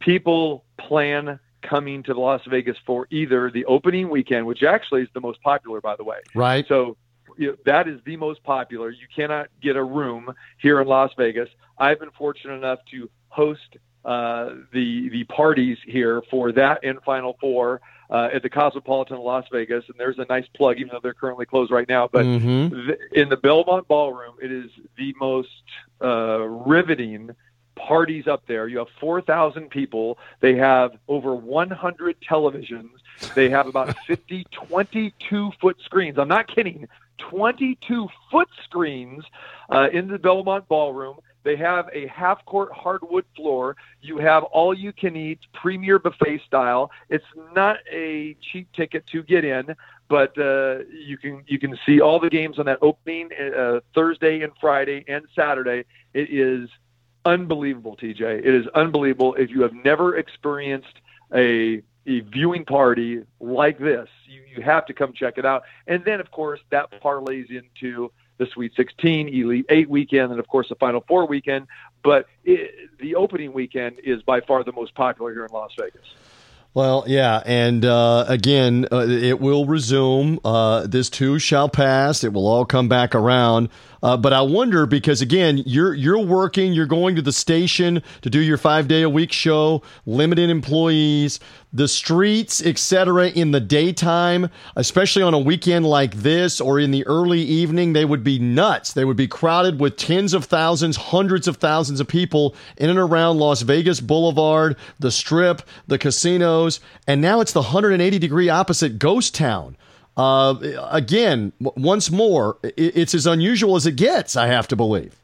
People plan coming to Las Vegas for either the opening weekend, which actually is the most popular, by the way. Right. So you know, that is the most popular. You cannot get a room here in Las Vegas. I've been fortunate enough to host uh, the the parties here for that and Final Four uh, at the Cosmopolitan of Las Vegas, and there's a nice plug, even though they're currently closed right now. But mm-hmm. th- in the Belmont Ballroom, it is the most uh, riveting parties up there. You have 4,000 people. They have over 100 televisions. They have about 50 22 foot screens. I'm not kidding. 22 foot screens uh, in the Belmont Ballroom. They have a half court hardwood floor. You have all you can eat premier buffet style. It's not a cheap ticket to get in, but uh, you can you can see all the games on that opening uh, Thursday and Friday and Saturday. It is unbelievable, TJ. It is unbelievable. If you have never experienced a a viewing party like this, you, you have to come check it out. And then, of course, that parlays into the Sweet 16, Elite Eight weekend, and of course the Final Four weekend. But it, the opening weekend is by far the most popular here in Las Vegas. Well, yeah, and uh, again, uh, it will resume. Uh, this too shall pass. It will all come back around. Uh, but I wonder because again, you're you're working, you're going to the station to do your five day a week show, limited employees, the streets, etc. In the daytime, especially on a weekend like this or in the early evening, they would be nuts. They would be crowded with tens of thousands, hundreds of thousands of people in and around Las Vegas Boulevard, the Strip, the casinos, and now it's the 180 degree opposite ghost town. Uh, again, once more, it's as unusual as it gets. I have to believe.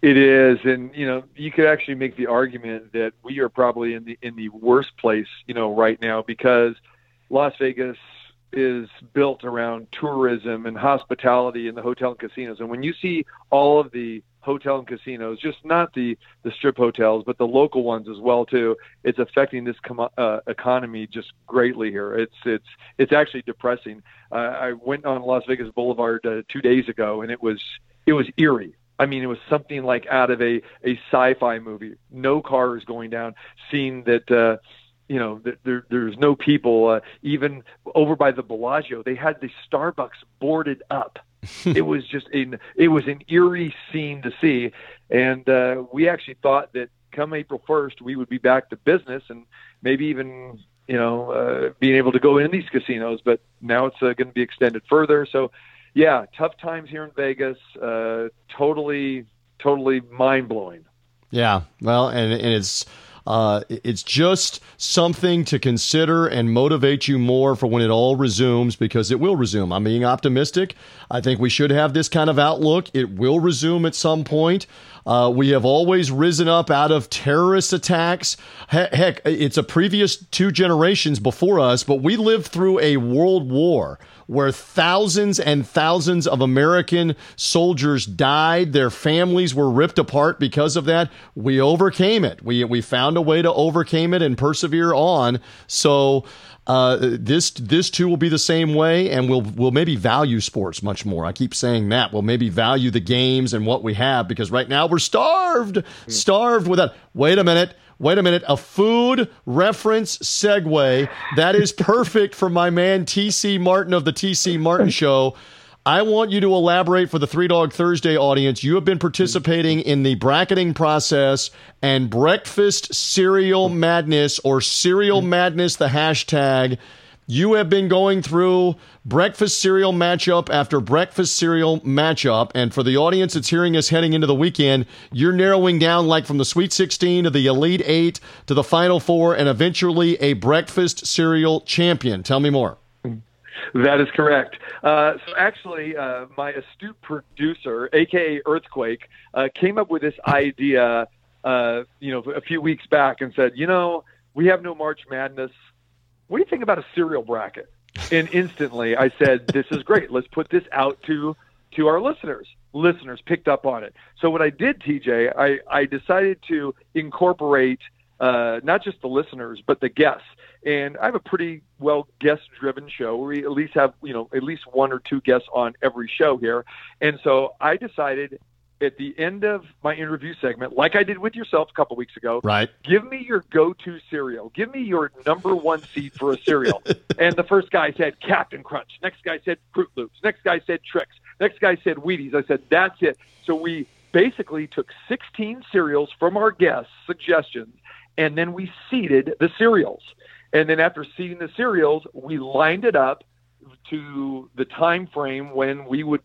It is, and you know, you could actually make the argument that we are probably in the in the worst place, you know, right now because Las Vegas is built around tourism and hospitality and the hotel and casinos. And when you see all of the hotel and casinos, just not the the strip hotels, but the local ones as well too. It's affecting this com- uh, economy just greatly here. It's it's it's actually depressing. Uh, I went on Las Vegas Boulevard uh, two days ago, and it was it was eerie. I mean, it was something like out of a a sci-fi movie. No cars going down. Seeing that. Uh, you know, there, there's no people. Uh, even over by the Bellagio, they had the Starbucks boarded up it was just an it was an eerie scene to see, and uh, we actually thought that come April first we would be back to business and maybe even you know uh, being able to go in these casinos, but now it's uh, going to be extended further. So, yeah, tough times here in Vegas. Uh, totally, totally mind blowing. Yeah, well, and and it's uh, it's just something to consider and motivate you more for when it all resumes because it will resume. I'm being optimistic. I think we should have this kind of outlook. It will resume at some point. Uh, we have always risen up out of terrorist attacks. Heck, heck, it's a previous two generations before us, but we lived through a world war where thousands and thousands of American soldiers died. Their families were ripped apart because of that. We overcame it. We, we found a way to overcame it and persevere on. So, uh, this this too will be the same way, and we'll we'll maybe value sports much more. I keep saying that we'll maybe value the games and what we have because right now we're starved, starved without. Wait a minute, Wait a minute, a food reference segue. That is perfect for my man TC Martin of the TC Martin Show. I want you to elaborate for the Three Dog Thursday audience. You have been participating in the bracketing process and breakfast cereal madness or cereal madness, the hashtag. You have been going through breakfast cereal matchup after breakfast cereal matchup. And for the audience that's hearing us heading into the weekend, you're narrowing down like from the Sweet 16 to the Elite Eight to the Final Four and eventually a breakfast cereal champion. Tell me more. That is correct. Uh, so actually, uh, my astute producer, aka Earthquake, uh, came up with this idea, uh, you know, a few weeks back, and said, you know, we have no March Madness what do you think about a cereal bracket? And instantly I said, this is great. Let's put this out to to our listeners. Listeners picked up on it. So what I did, TJ, I, I decided to incorporate uh, not just the listeners but the guests. And I have a pretty well guest driven show. We at least have you know at least one or two guests on every show here. And so I decided at the end of my interview segment, like I did with yourself a couple weeks ago, right? Give me your go-to cereal. Give me your number one seed for a cereal. and the first guy said Captain Crunch. Next guy said Fruit Loops. Next guy said Trix. Next guy said Wheaties. I said that's it. So we basically took 16 cereals from our guests' suggestions, and then we seeded the cereals. And then after seeding the cereals, we lined it up to the time frame when we would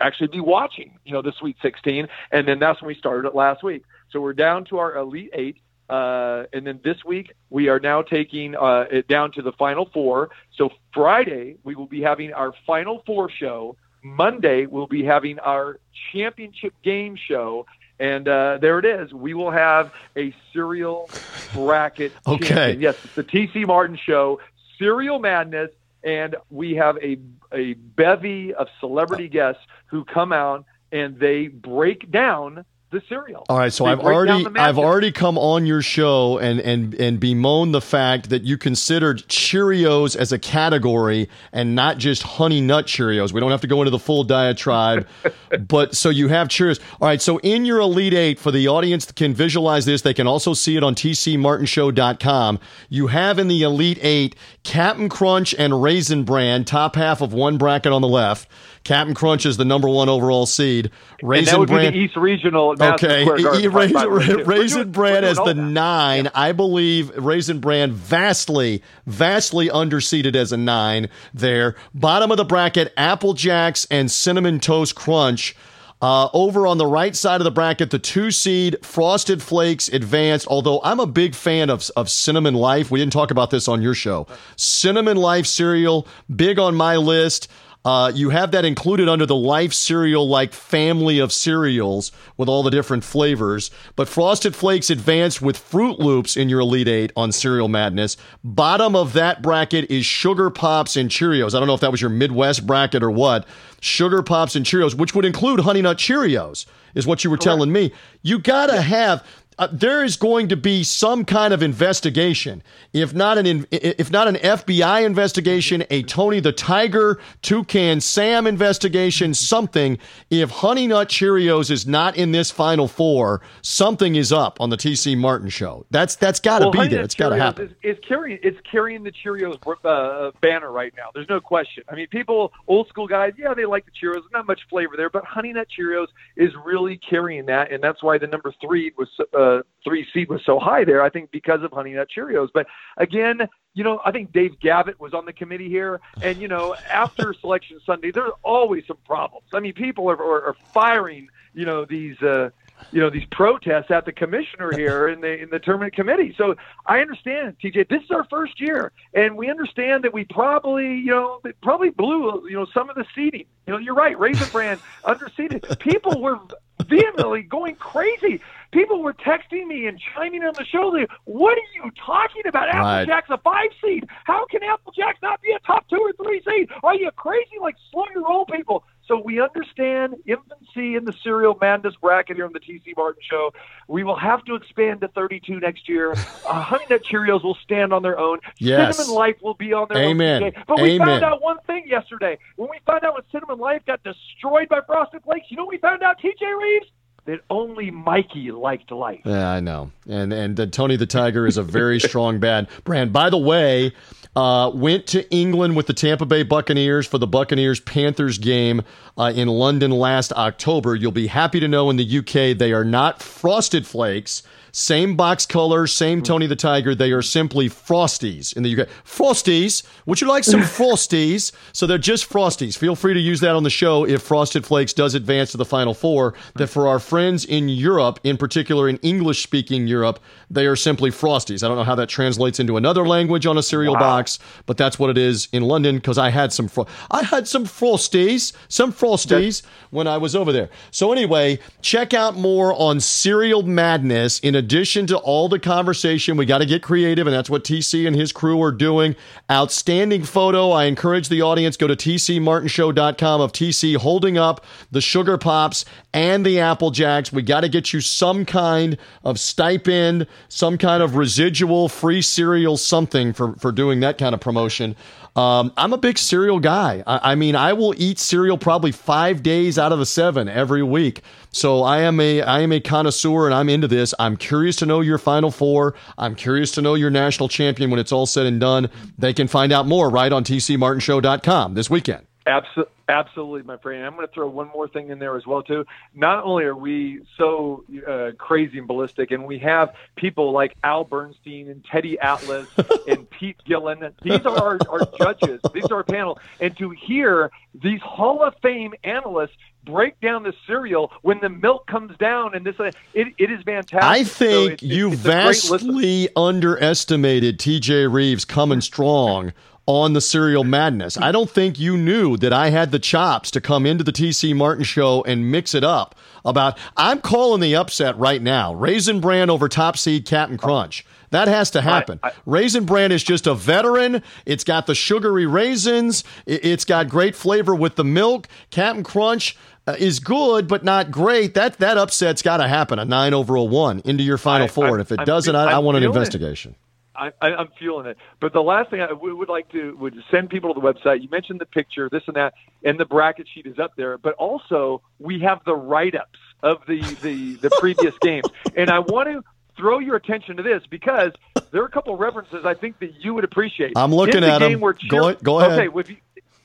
actually be watching, you know, the Sweet 16, and then that's when we started it last week. So we're down to our Elite Eight, uh, and then this week we are now taking uh, it down to the Final Four. So Friday we will be having our Final Four show. Monday we'll be having our championship game show. And uh, there it is. We will have a cereal bracket. okay. Champion. Yes, it's the TC Martin Show. cereal Madness and we have a a bevy of celebrity guests who come out and they break down the cereal. All right, so I've already I've already come on your show and and and bemoan the fact that you considered Cheerios as a category and not just honey nut Cheerios. We don't have to go into the full diatribe, but so you have Cheerios. All right, so in your Elite 8 for the audience that can visualize this, they can also see it on tcmartinshow.com. You have in the Elite 8 Captain Crunch and Raisin Bran, top half of one bracket on the left. Captain Crunch is the number one overall seed. Raisin and that would Bran, be the East Regional. Okay, e- Raisin, Raisin Bran as the nine. Yeah. I believe Raisin Bran vastly, vastly underseeded as a nine there. Bottom of the bracket, Apple Jacks and Cinnamon Toast Crunch. Uh, over on the right side of the bracket, the two seed Frosted Flakes advanced. Although I'm a big fan of, of Cinnamon Life. We didn't talk about this on your show. Cinnamon Life cereal, big on my list. Uh, you have that included under the Life cereal like family of cereals with all the different flavors. But Frosted Flakes advanced with Fruit Loops in your Elite Eight on Cereal Madness. Bottom of that bracket is Sugar Pops and Cheerios. I don't know if that was your Midwest bracket or what. Sugar Pops and Cheerios, which would include Honey Nut Cheerios, is what you were Correct. telling me. You gotta have uh, there is going to be some kind of investigation. If not an if not an FBI investigation, a Tony the Tiger, Toucan Sam investigation, something. If Honey Nut Cheerios is not in this Final Four, something is up on the TC Martin show. That's that's got to well, be there. It's got to happen. Is, is, carrying it's carrying the Cheerios uh, banner right now. There's no question. I mean, people, old school guys, yeah, they like the Cheerios. Not much flavor there, but Honey Nut Cheerios is really carrying that, and that's why the number three was uh, three seed was so high there. I think because of Honey Nut Cheerios. But again, you know, I think Dave Gavitt was on the committee here, and you know, after Selection Sunday, there's always some problems. I mean, people are, are, are firing, you know, these. Uh, you know these protests at the commissioner here in the in the tournament committee. So I understand, TJ. This is our first year, and we understand that we probably you know probably blew you know some of the seating. You know, you're right. Raisin Bran underseeded. People were vehemently going crazy. People were texting me and chiming on the show. Like, what are you talking about? Applejack's a five seed. How can Applejack not be a top two or three seed? Are you crazy? Like, slow your roll, people. So we understand infancy in the cereal madness bracket here on the TC Martin Show. We will have to expand to 32 next year. Uh, Honey Nut Cheerios will stand on their own. Yes. Cinnamon Life will be on their Amen. own. But we Amen. found out one thing yesterday. When we found out when Cinnamon Life got destroyed by Frosted Flakes, you know what we found out, TJ Reeves? That only Mikey liked life. Yeah, I know. And and uh, Tony the Tiger is a very strong bad brand. By the way, uh, went to England with the Tampa Bay Buccaneers for the Buccaneers Panthers game uh, in London last October. You'll be happy to know in the UK they are not frosted flakes. Same box color, same mm. Tony the Tiger. They are simply Frosties in the UK. Frosties. Would you like some Frosties? So they're just Frosties. Feel free to use that on the show if Frosted Flakes does advance to the Final Four. That for our friends in Europe, in particular in English speaking Europe, they are simply Frosties. I don't know how that translates into another language on a cereal wow. box, but that's what it is in London because I had some fro- I had some Frosties, some Frosties when I was over there. So anyway, check out more on Cereal Madness in addition to all the conversation. We got to get creative, and that's what TC and his crew are doing. Outstanding photo. I encourage the audience go to tcmartinshow.com of TC holding up the Sugar Pops and the Apple Jacks. We got to get you some kind of stipend, some kind of residual free cereal, something for, for doing that kind of promotion. Um, I'm a big cereal guy. I, I, mean, I will eat cereal probably five days out of the seven every week. So I am a I am a connoisseur, and I'm into this. I'm curious to know your Final Four. I'm curious to know your national champion when it's all said and done. They can find out more right on tcmartinshow.com this weekend. Absolutely. Absolutely, my friend. I'm going to throw one more thing in there as well too. Not only are we so uh, crazy and ballistic, and we have people like Al Bernstein and Teddy Atlas and Pete Gillen. These are our, our judges. These are our panel. And to hear these Hall of Fame analysts break down the cereal when the milk comes down and this it, it is fantastic. I think so you vastly underestimated TJ Reeves coming strong on the Cereal Madness. I don't think you knew that I had the chops to come into the TC Martin show and mix it up about I'm calling the upset right now. Raisin Bran over top seed Captain Crunch. That has to happen. I, I, Raisin Bran is just a veteran. It's got the sugary raisins. It's got great flavor with the milk. Captain Crunch uh, is good, but not great. That that upset's got to happen. A nine over a one into your final I, four. and if it doesn't, I, want an investigation. I, am feeling it. But the last thing I would like to would send people to the website. You mentioned the picture, this and that, and the bracket sheet is up there. But also, we have the write ups of the the the previous games, and I want to throw your attention to this because there are a couple of references I think that you would appreciate. I'm looking at them. Cheer- go, go ahead. Okay, if you,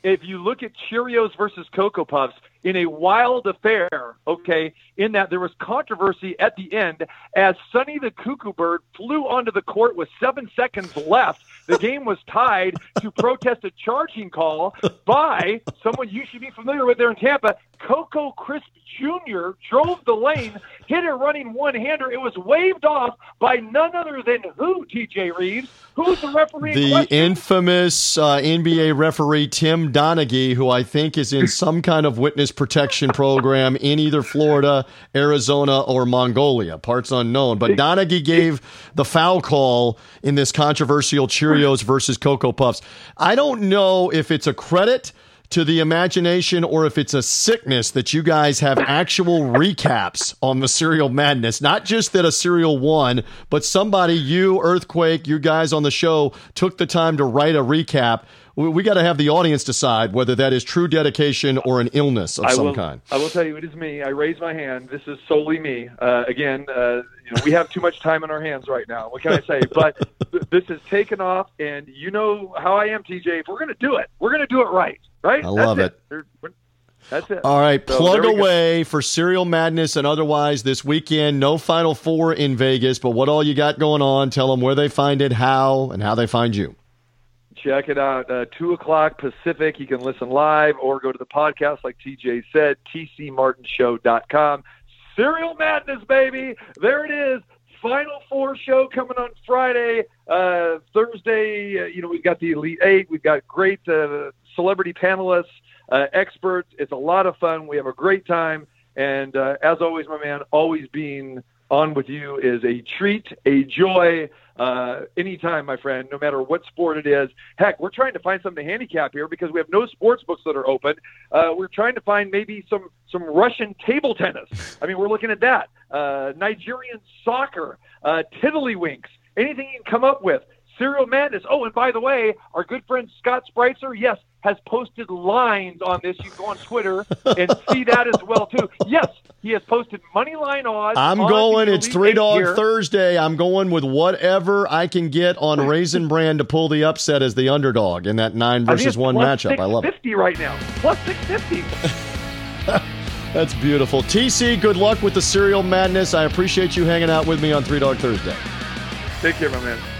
if you look at Cheerios versus Cocoa Puffs, in a wild affair, okay, in that there was controversy at the end as Sonny the Cuckoo Bird flew onto the court with seven seconds left. The game was tied to protest a charging call by someone you should be familiar with there in Tampa. Coco Crisp Jr. drove the lane, hit a running one hander. It was waved off by none other than who, TJ Reeves? Who's the referee? The infamous uh, NBA referee Tim Donaghy, who I think is in some kind of witness protection program in either Florida, Arizona, or Mongolia. Parts unknown. But Donaghy gave the foul call in this controversial Cheerios versus Cocoa Puffs. I don't know if it's a credit to the imagination or if it's a sickness that you guys have actual recaps on the Cereal Madness. Not just that a cereal won, but somebody, you, Earthquake, you guys on the show, took the time to write a recap. We, we got to have the audience decide whether that is true dedication or an illness of I some will, kind. I will tell you, it is me. I raise my hand. This is solely me. Uh, again, uh, you know, we have too much time on our hands right now. What can I say? But th- this has taken off, and you know how I am, TJ. If we're going to do it, we're going to do it right. Right? I love That's it. We're- That's it. All right, So plug we go. away for Cereal Madness and otherwise this weekend. No Final Four in Vegas, but what all you got going on? Tell them where they find it, how, and how they find you. Check it out. Uh, 2 o'clock Pacific. You can listen live or go to the podcast, like TJ said, tcmartinshow.com. Cereal Madness, baby. There it is. Final Four show coming on Friday. Uh, Thursday, uh, you know, we've got the Elite Eight. We've got great uh, celebrity panelists, uh, experts. It's a lot of fun. We have a great time. And uh, as always, my man, always being on with you is a treat, a joy. Uh, anytime, my friend, no matter what sport it is. Heck, we're trying to find something to handicap here because we have no sports books that are open. Uh, we're trying to find maybe some some Russian table tennis. I mean, we're looking at that. Uh, Nigerian soccer, uh, tiddlywinks, anything you can come up with. Cereal Madness. Oh, and by the way, our good friend Scott Spreitzer, yes, has posted lines on this. You can go on Twitter and see that as well too. Yes, he has posted money line odds. I'm on going. It's three Eight dog here. Thursday. I'm going with whatever I can get on Raisin Bran to pull the upset as the underdog in that nine I think versus one matchup. I love it. 650 right now. Plus 650. That's beautiful. TC, good luck with the Cereal Madness. I appreciate you hanging out with me on Three Dog Thursday. Take care, my man.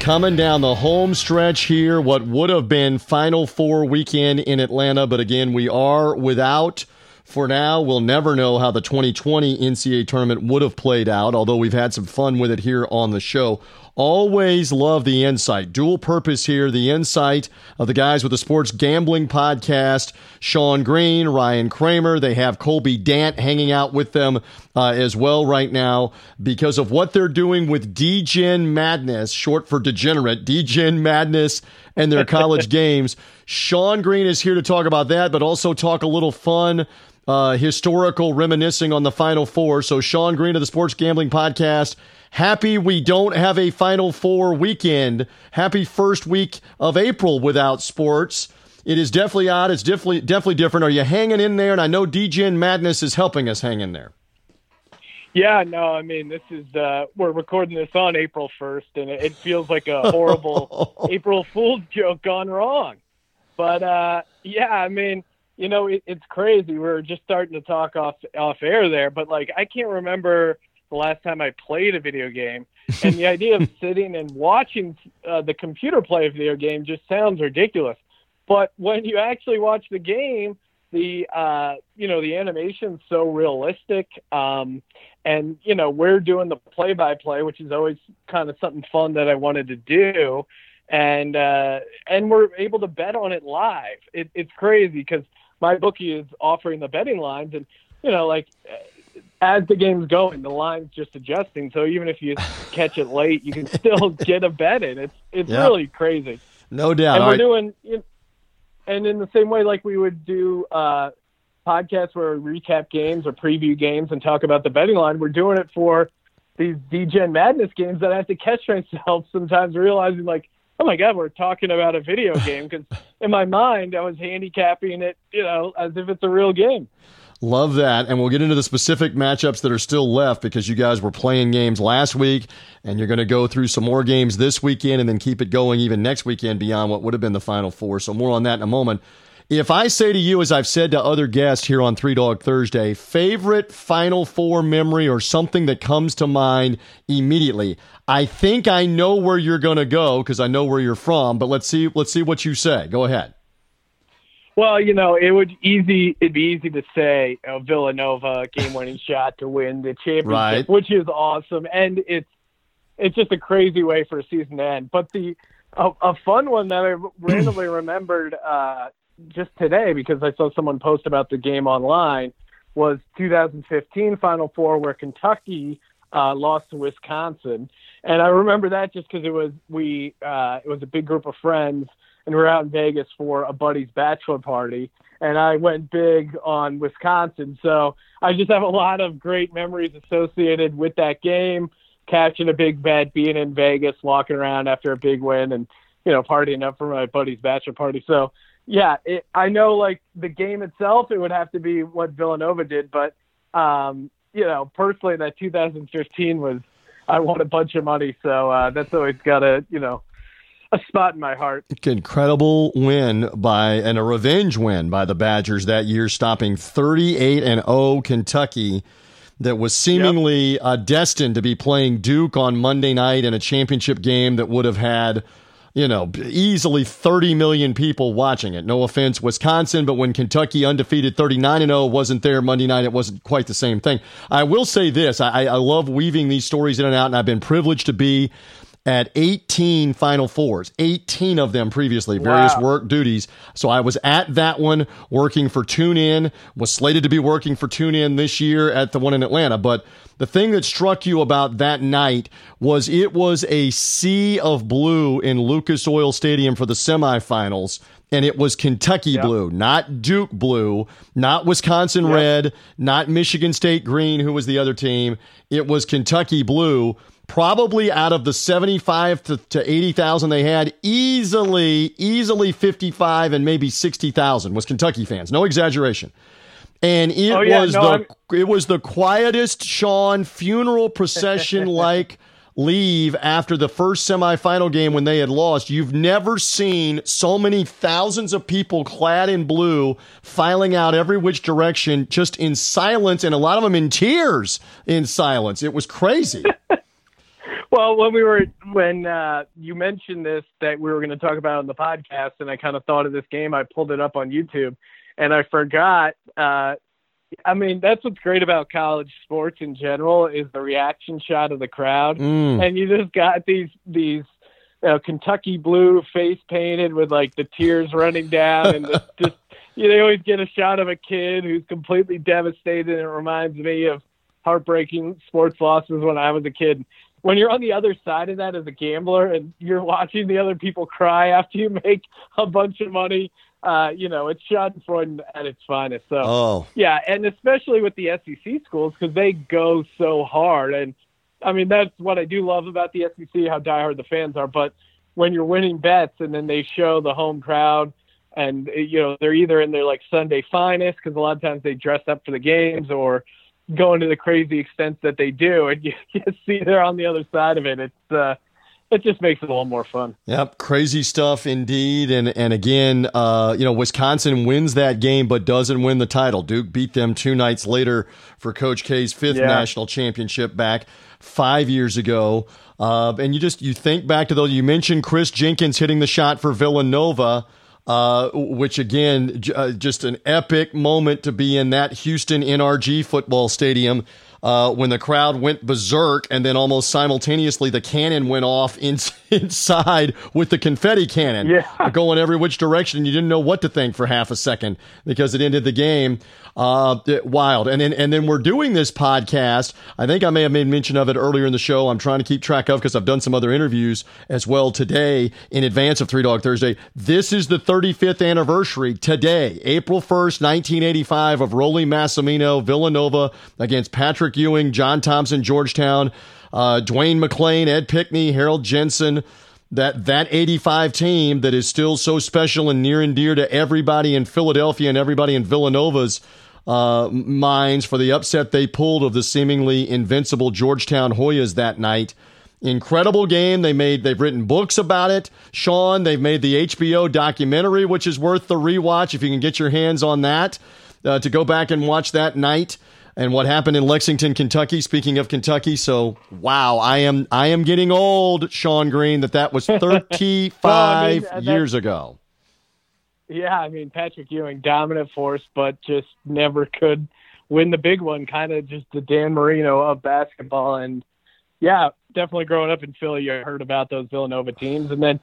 Coming down the home stretch here, what would have been Final Four weekend in Atlanta, but again, we are without. For now, we'll never know how the 2020 NCAA tournament would have played out, although we've had some fun with it here on the show. Always love the insight. Dual purpose here, the insight of the guys with the Sports Gambling Podcast, Sean Green, Ryan Kramer. They have Colby Dant hanging out with them uh, as well right now because of what they're doing with Degen Madness, short for degenerate, Degen Madness and their college games. Sean Green is here to talk about that, but also talk a little fun uh, historical reminiscing on the Final Four. So, Sean Green of the Sports Gambling Podcast, happy we don't have a Final Four weekend. Happy first week of April without sports. It is definitely odd. It's definitely definitely different. Are you hanging in there? And I know Degen Madness is helping us hang in there. Yeah, no, I mean, this is, uh, we're recording this on April 1st, and it, it feels like a horrible April Fool's joke gone wrong. But, uh, yeah, I mean, you know, it, it's crazy. We were just starting to talk off, off air there, but like, I can't remember the last time I played a video game. And the idea of sitting and watching uh, the computer play a video game just sounds ridiculous. But when you actually watch the game, the uh, you know the animation's so realistic, um, and you know we're doing the play-by-play, which is always kind of something fun that I wanted to do, and uh, and we're able to bet on it live. It, it's crazy because my bookie is offering the betting lines, and you know like as the game's going, the line's just adjusting. So even if you catch it late, you can still get a bet in. It's it's Yeah. really crazy No doubt. and All we're right. doing you and in the same way like we would do uh podcasts where we recap games or preview games and talk about the betting line we're doing it for these degen madness games that i have to catch myself sometimes realizing like oh my god we're talking about a video game because in my mind i was handicapping it you know as if it's a real game Love that. And we'll get into the specific matchups that are still left because you guys were playing games last week and you're going to go through some more games this weekend and then keep it going even next weekend beyond what would have been the final four. So more on that in a moment. If I say to you, as I've said to other guests here on Three Dog Thursday, favorite Final Four memory or something that comes to mind immediately, I think I know where you're going to go because I know where you're from. But let's see, let's see what you say. Go ahead. Well, you know, it would easy. It'd be easy to say uh, Villanova game-winning shot to win the championship, Right. which is awesome, and it's it's just a crazy way for a season to end. But the a, a fun one that I randomly remembered uh, just today because I saw someone post about the game online was 2015 Final Four where Kentucky uh, lost to Wisconsin, And I remember that just because it was we uh, it was a big group of friends, and we were out in Vegas for a buddy's bachelor party, and I went big on Wisconsin. So I just have a lot of great memories associated with that game, catching a big bet, being in Vegas, walking around after a big win, and you know partying up for my buddy's bachelor party. So yeah, it, I know like the game itself, it would have to be what Villanova did, but um, you know, personally, that 2015 was I won a bunch of money, so uh, that's always got a you know a spot in my heart. Incredible win by and a revenge win by the Badgers that year, stopping 38 and 0 Kentucky. That was seemingly yep. uh, destined to be playing Duke on Monday night in a championship game that would have had you know, easily 30 million people watching it. No offense, Wisconsin, but when Kentucky undefeated 39 and 0 wasn't there Monday night, it wasn't quite the same thing. I will say this I, I love weaving these stories in and out, and I've been privileged to be at 18 Final Fours, 18 of them previously, various wow. work duties. So I was at that one working for TuneIn, was slated to be working for TuneIn this year at the one in Atlanta. But the thing that struck you about that night was it was a sea of blue in Lucas Oil Stadium for the semifinals. And it was Kentucky yep. blue, not Duke blue, not Wisconsin yep. red, not Michigan State green, who was the other team. It was Kentucky blue probably out of the 75 to, to 80,000 they had, easily, easily 55 and maybe 60,000 was Kentucky fans. No exaggeration. And it oh, yeah, was no, the I'm... it was the quietest Sean funeral procession like leave after the first semifinal game when they had lost. You've never seen so many thousands of people clad in blue filing out every which direction just in silence and a lot of them in tears in silence. It was crazy. Well, when we were when uh, you mentioned this that we were going to talk about on the podcast, and I kind of thought of this game, I pulled it up on YouTube, and I forgot. Uh, I mean, that's what's great about college sports in general is the reaction shot of the crowd, mm. and you just got these these you know, Kentucky blue face painted with like the tears running down, and the, just you know, they always get a shot of a kid who's completely devastated. And it reminds me of heartbreaking sports losses when I was a kid when you're on the other side of that as a gambler and you're watching the other people cry after you make a bunch of money, uh, you know, it's Schadenfreude at its finest. So, oh. yeah, and especially with the SEC schools because they go so hard. And I mean, that's what I do love about the SEC, how diehard the fans are. But when you're winning bets and then they show the home crowd and, you know, they're either in their like Sunday finest because a lot of times they dress up for the games or – going to the crazy extent that they do, and you, you see they're on the other side of it. It's uh, it just makes it a little more fun. Yep, crazy stuff indeed. And and again, uh, you know, Wisconsin wins that game but doesn't win the title. Duke beat them two nights later for Coach K's fifth yeah. national championship back five years ago. Uh, and you just you think back to those. You mentioned Kris Jenkins hitting the shot for Villanova. Uh, which again, j- uh, just an epic moment to be in that Houston NRG football stadium uh, when the crowd went berserk, and then almost simultaneously the cannon went off in, inside with the confetti cannon yeah. going every which direction. You didn't know what to think for half a second because it ended the game. Uh, wild. And then, and then we're doing this podcast. I think I may have made mention of it earlier in the show. I'm trying to keep track of because I've done some other interviews as well today in advance of Three Dog Thursday. This is the 35th anniversary today, April 1st, 1985 of Rollie Massimino, Villanova against Patrick Ewing, John Thompson, Georgetown, uh, Dwayne McClain, Ed Pinckney, Harold Jensen that that 85 team that is still so special and near and dear to everybody in Philadelphia and everybody in Villanova's uh, minds for the upset they pulled of the seemingly invincible Georgetown Hoyas that night. Incredible game. They made they've written books about it. Sean, they've made the HBO documentary, which is worth the rewatch if you can get your hands on that. Uh, to go back and watch that night and what happened in Lexington, Kentucky. Speaking of Kentucky, so wow, I am I am getting old, Sean Green. That that was 35 well, I mean, years ago. Yeah, I mean Patrick Ewing, dominant force, but just never could win the big one. Kind of just the Dan Marino of basketball, and yeah, definitely growing up in Philly, you heard about those Villanova teams, and then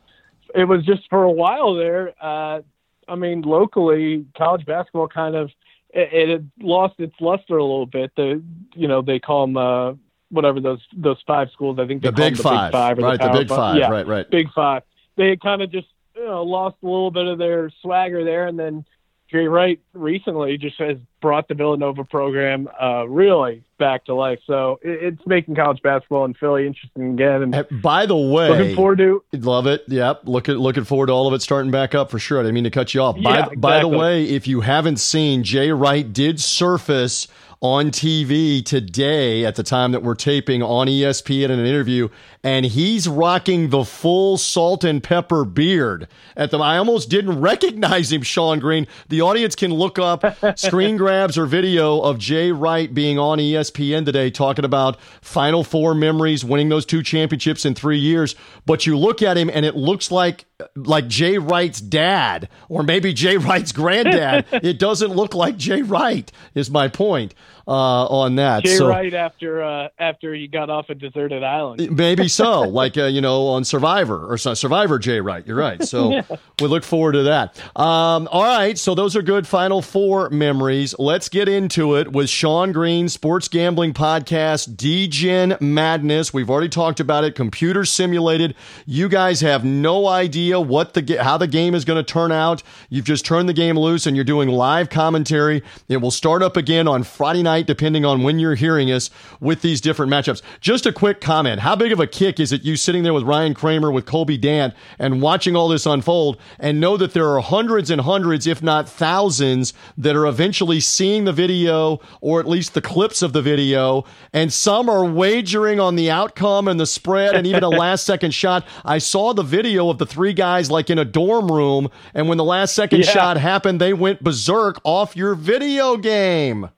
it was just for a while there. Uh, I mean, locally, college basketball kind of it, it had lost its luster a little bit. The you know they call them uh, whatever those those five schools. I think the big, the five, big five, right? the, the big five. five, yeah, right? Right. Big five. They kind of just you know, lost a little bit of their swagger there, and then Jay Wright recently just has brought the Villanova program uh, really back to life. So it, it's making college basketball in Philly interesting again. And, by the way, looking forward to love it. Yep, looking looking forward to all of it starting back up for sure. I didn't mean to cut you off. Yeah, by, exactly. by the way, if you haven't seen, Jay Wright did surface on TV today at the time that we're taping on ESPN in an interview, and he's rocking the full salt and pepper beard. At the, I almost didn't recognize him, Sean Green. The audience can look up screen grabs or video of Jay Wright being on ESPN today, talking about Final Four memories, winning those two championships in three years. But you look at him, and it looks like like Jay Wright's dad, or maybe Jay Wright's granddad. it doesn't look like Jay Wright. Is my point uh, on that? Jay so, Wright after uh, after he got off a deserted island. Maybe so, like uh, you know, on Survivor or Survivor Jay Wright. You're right. So Yeah. we look forward to that. Um, all right, so those are good Final Four memories. Let's get into it with Sean Green, Sports Gambling Podcast, Degen Madness. We've already talked about it. Computer simulated. You guys have no idea what the how the game is going to turn out. You've just turned the game loose and you're doing live commentary. It will start up again on Friday night, depending on when you're hearing us with these different matchups. Just a quick comment: How big of a kick is it you sitting there with Ryan Kramer, with Colby Dant, and watching all this unfold, and know that there are hundreds and hundreds, if not thousands, that are eventually seeing the video or at least the clips of the video, and some are wagering on the outcome and the spread and even a last second shot. I saw the video of the three guys like in a dorm room, and when the last second Yeah. shot happened, they went berserk off your video game.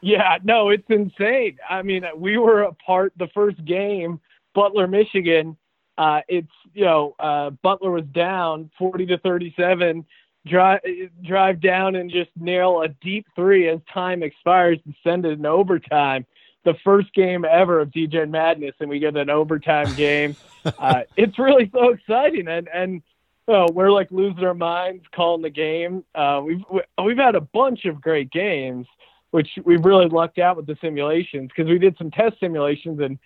Yeah, no, it's insane. I mean, we were a part the first game, Butler, Michigan. Uh, it's you know, uh, Butler was down forty to thirty-seven. Drive drive down and just nail a deep three as time expires and send it in overtime. The first game ever of Degen Madness, and we get an overtime game. uh, it's really so exciting, and and we're like losing our minds calling the game. Uh, we've we've had a bunch of great games which we've really lucked out with the simulations because we did some test simulations and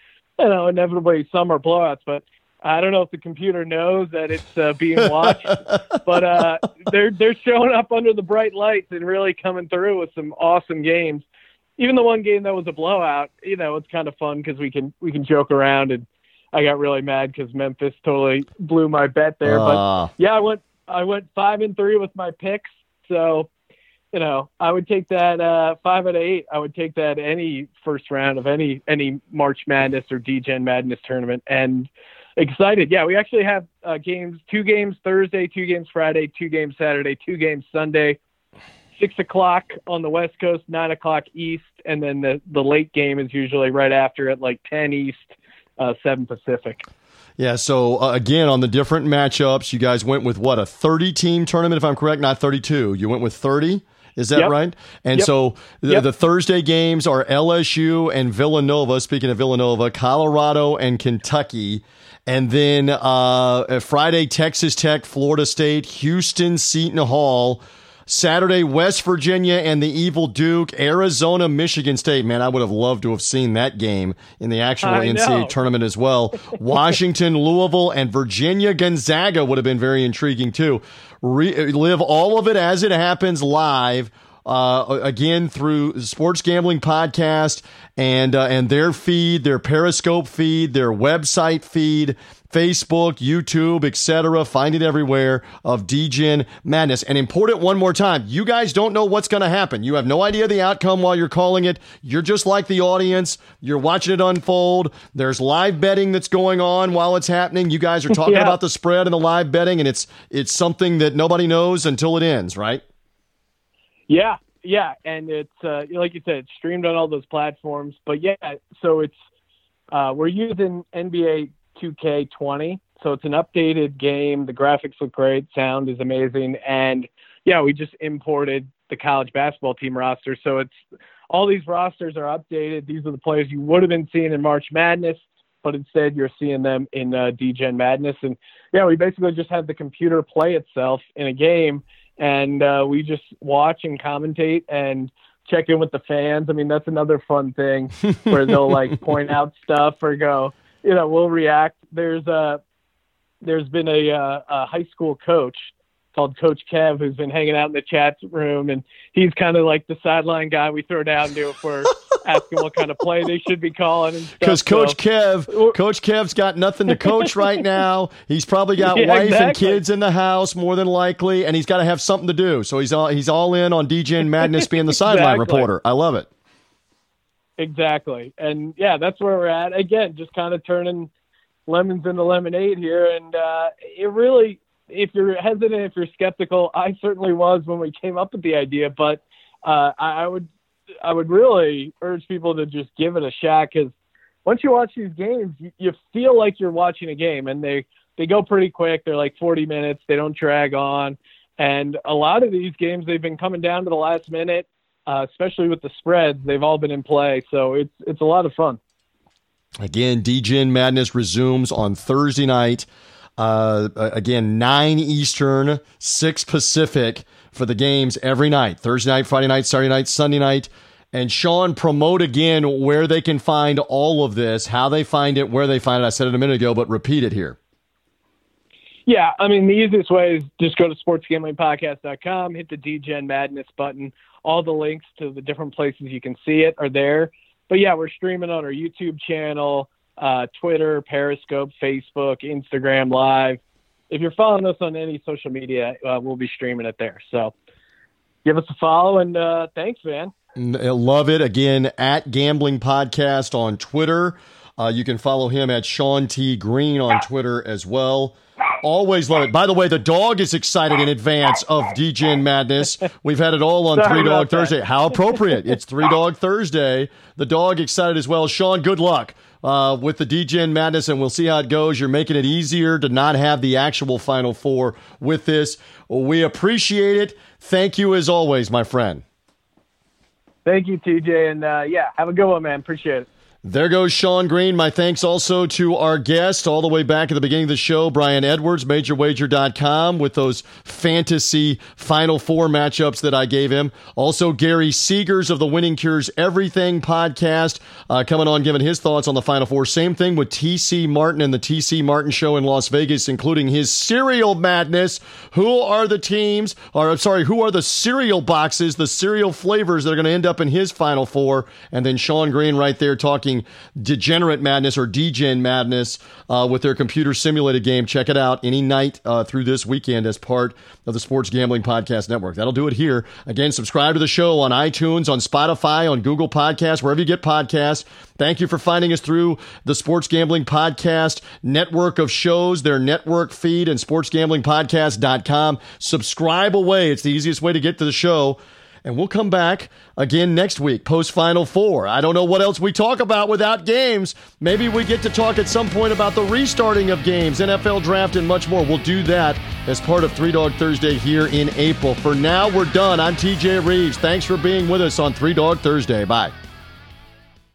you know inevitably some are blowouts but i don't know if the computer knows that it's uh, being watched but uh, they're they're showing up under the bright lights and really coming through with some awesome games even the one game that was a blowout you know it's kind of fun because we can we can joke around and i got really mad because memphis totally blew my bet there but Ah. yeah, I went I went five and three with my picks. So, you know, I would take that uh, five out of eight. I would take that any first round of any any March Madness or Degen Madness tournament. And excited. Yeah, we actually have uh, games, two games Thursday, two games Friday, two games Saturday, two games Sunday. Six o'clock on the West Coast, nine o'clock East, and then the the late game is usually right after at like ten East, uh, seven Pacific. Yeah, so uh, again, on the different matchups, you guys went with what, a 30 team tournament, if I'm correct? Not 32. You went with 30? Is that Yep. right? And Yep. so the, Yep. the Thursday games are LSU and Villanova. Speaking of Villanova, Colorado and Kentucky. And then uh, Friday, Texas Tech, Florida State, Houston, Seton Hall. Saturday, West Virginia and the Evil Duke, Arizona, Michigan State. Man, I would have loved to have seen that game in the actual I NCAA know. tournament as well. Washington, Louisville, and Virginia Gonzaga would have been very intriguing too. Re- live all of it as it happens live. Uh, again through Sports Gambling Podcast and uh, and their feed, their Periscope feed, their website feed, Facebook, YouTube, etc. Find it everywhere of Degen Madness. And important one more time, you guys don't know what's going to happen. You have no idea the outcome while you're calling it. You're just like the audience. You're watching it unfold. There's live betting that's going on while it's happening. You guys are talking Yeah. about the spread and the live betting, and it's it's something that nobody knows until it ends, right? Yeah, yeah, and it's uh, like you said, it's streamed on all those platforms. But yeah, so it's uh, we're using NBA 2K20, so it's an updated game. The graphics look great, sound is amazing, and yeah, we just imported the college basketball team roster. So it's all these rosters are updated. These are the players you would have been seeing in March Madness, but instead you're seeing them in uh, Degen Madness. And yeah, we basically just have the computer play itself in a game and uh, we just watch and commentate and check in with the fans. I mean, that's another fun thing where they'll like point out stuff or go, you know, we'll react. There's a there's been a, uh, a high school coach called Coach Kev who's been hanging out in the chat room, and he's kind of like the sideline guy we throw down to if we're asking what kind of play they should be calling. Because Coach so, Kev, Coach Kev's got nothing to coach right now. He's probably got yeah, wife exactly. and kids in the house more than likely, and he's got to have something to do. So he's all he's all in on Degen Madness being the exactly. sideline reporter. I love it. Exactly, and yeah, that's where we're at. Again, just kind of turning lemons into lemonade here, and uh, it really if you're hesitant, if you're skeptical, I certainly was when we came up with the idea, but uh, I, I would I would really urge people to just give it a shot because once you watch these games, you, you feel like you're watching a game, and they they go pretty quick. They're like 40 minutes. They don't drag on, and a lot of these games they've been coming down to the last minute, uh, especially with the spreads. They've all been in play, so it's it's a lot of fun. Again, Degen Madness resumes on Thursday night. Uh, again, 9 Eastern, 6 Pacific for the games every night Thursday night, Friday night, Saturday night, Sunday night. And Sean, promote again where they can find all of this, how they find it, where they find it. I said it a minute ago, but repeat it here. Yeah, I mean, the easiest way is just go to sportsgamblingpodcast.com, hit the Degen Madness button. All the links to the different places you can see it are there. But yeah, we're streaming on our YouTube channel uh, Twitter, Periscope, Facebook, Instagram Live. If you're following us on any social media, uh, we'll be streaming it there. So give us a follow and uh, thanks, man. Love it. Again, at Gambling Podcast on Twitter. Uh, you can follow him at Sean T. Green on Twitter as well. Always love it. By the way, the dog is excited in advance of Degen Madness. We've had it all on Sorry Three Dog Thursday. How appropriate. It's Three Dog Thursday. The dog excited as well. Sean, good luck uh, with the Degen Madness, and we'll see how it goes. You're making it easier to not have the actual Final Four with this. We appreciate it. Thank you as always, my friend. Thank you, TJ, and uh, yeah, have a good one, man. Appreciate it. There goes Sean Green. My thanks also to our guest all the way back at the beginning of the show, Brian Edwards, MajorWager.com, with those fantasy Final Four matchups that I gave him. Also, Gary Seegers of the Winning Cures Everything podcast uh, coming on, giving his thoughts on the Final Four. Same thing with TC Martin and the TC Martin Show in Las Vegas, including his cereal madness. Who are the teams, or I'm sorry, who are the cereal boxes, the cereal flavors that are going to end up in his Final Four? And then Sean Green right there talking Degenerate Madness or Degen Madness uh, with their computer simulated game. Check it out any night uh, through this weekend as part of the Sports Gambling Podcast Network. That'll do it here. Again, subscribe to the show on iTunes, on Spotify, on Google Podcasts, wherever you get podcasts. Thank you for finding us through the Sports Gambling Podcast network of shows, their network feed, and sportsgamblingpodcast.com. Subscribe away. It's the easiest way to get to the show. And we'll come back again next week, post Final Four. I don't know what else we talk about without games. Maybe we get to talk at some point about the restarting of games, NFL draft, and much more. We'll do that as part of Three Dog Thursday here in April. For now, we're done. I'm TJ Reeves. Thanks for being with us on Three Dog Thursday. Bye.